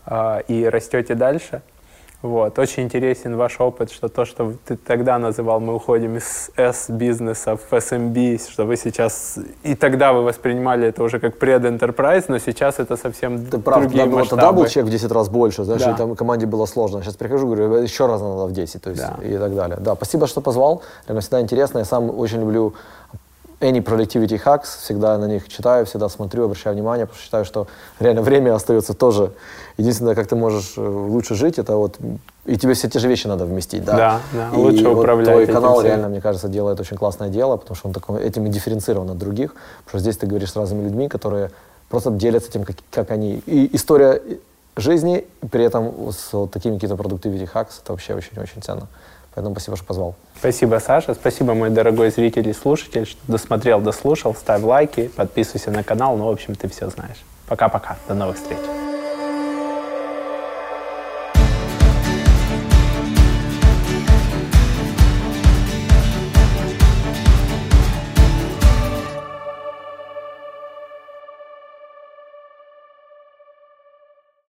а, и растете дальше. Вот. Очень интересен ваш опыт, что то, что ты тогда называл, мы уходим из S-бизнеса в SMB, что вы сейчас, и тогда вы воспринимали это уже как пред-энтерпрайз, но сейчас это совсем Ты прав, другие было- масштабы. тогда был чек в 10 раз больше, знаешь, Да. и там команде было сложно. Сейчас прихожу, говорю, еще раз надо в 10, то есть Да. и так далее. Да, спасибо, что позвал. Реально всегда интересно. Я сам очень люблю any productivity hacks, всегда на них читаю, всегда смотрю, обращаю внимание, потому что считаю, что реально время остается тоже. Единственное, как ты можешь э, лучше жить, это вот и тебе все те же вещи надо вместить, да. Да, да, И лучше вот управлять твой канал всем. реально, мне кажется, делает очень классное дело, потому что он такой, этим и дифференцирован от других, потому что здесь ты говоришь с разными людьми, которые просто делятся тем, как, как они. И история жизни, при этом с вот такими какими-то productivity hacks, это вообще очень-очень ценно. Поэтому спасибо, что позвал. Спасибо, Саша. Спасибо, мой дорогой зритель и слушатель, что досмотрел, дослушал. Ставь лайки, подписывайся на канал. Ну, в общем, ты все знаешь. Пока-пока. До новых встреч.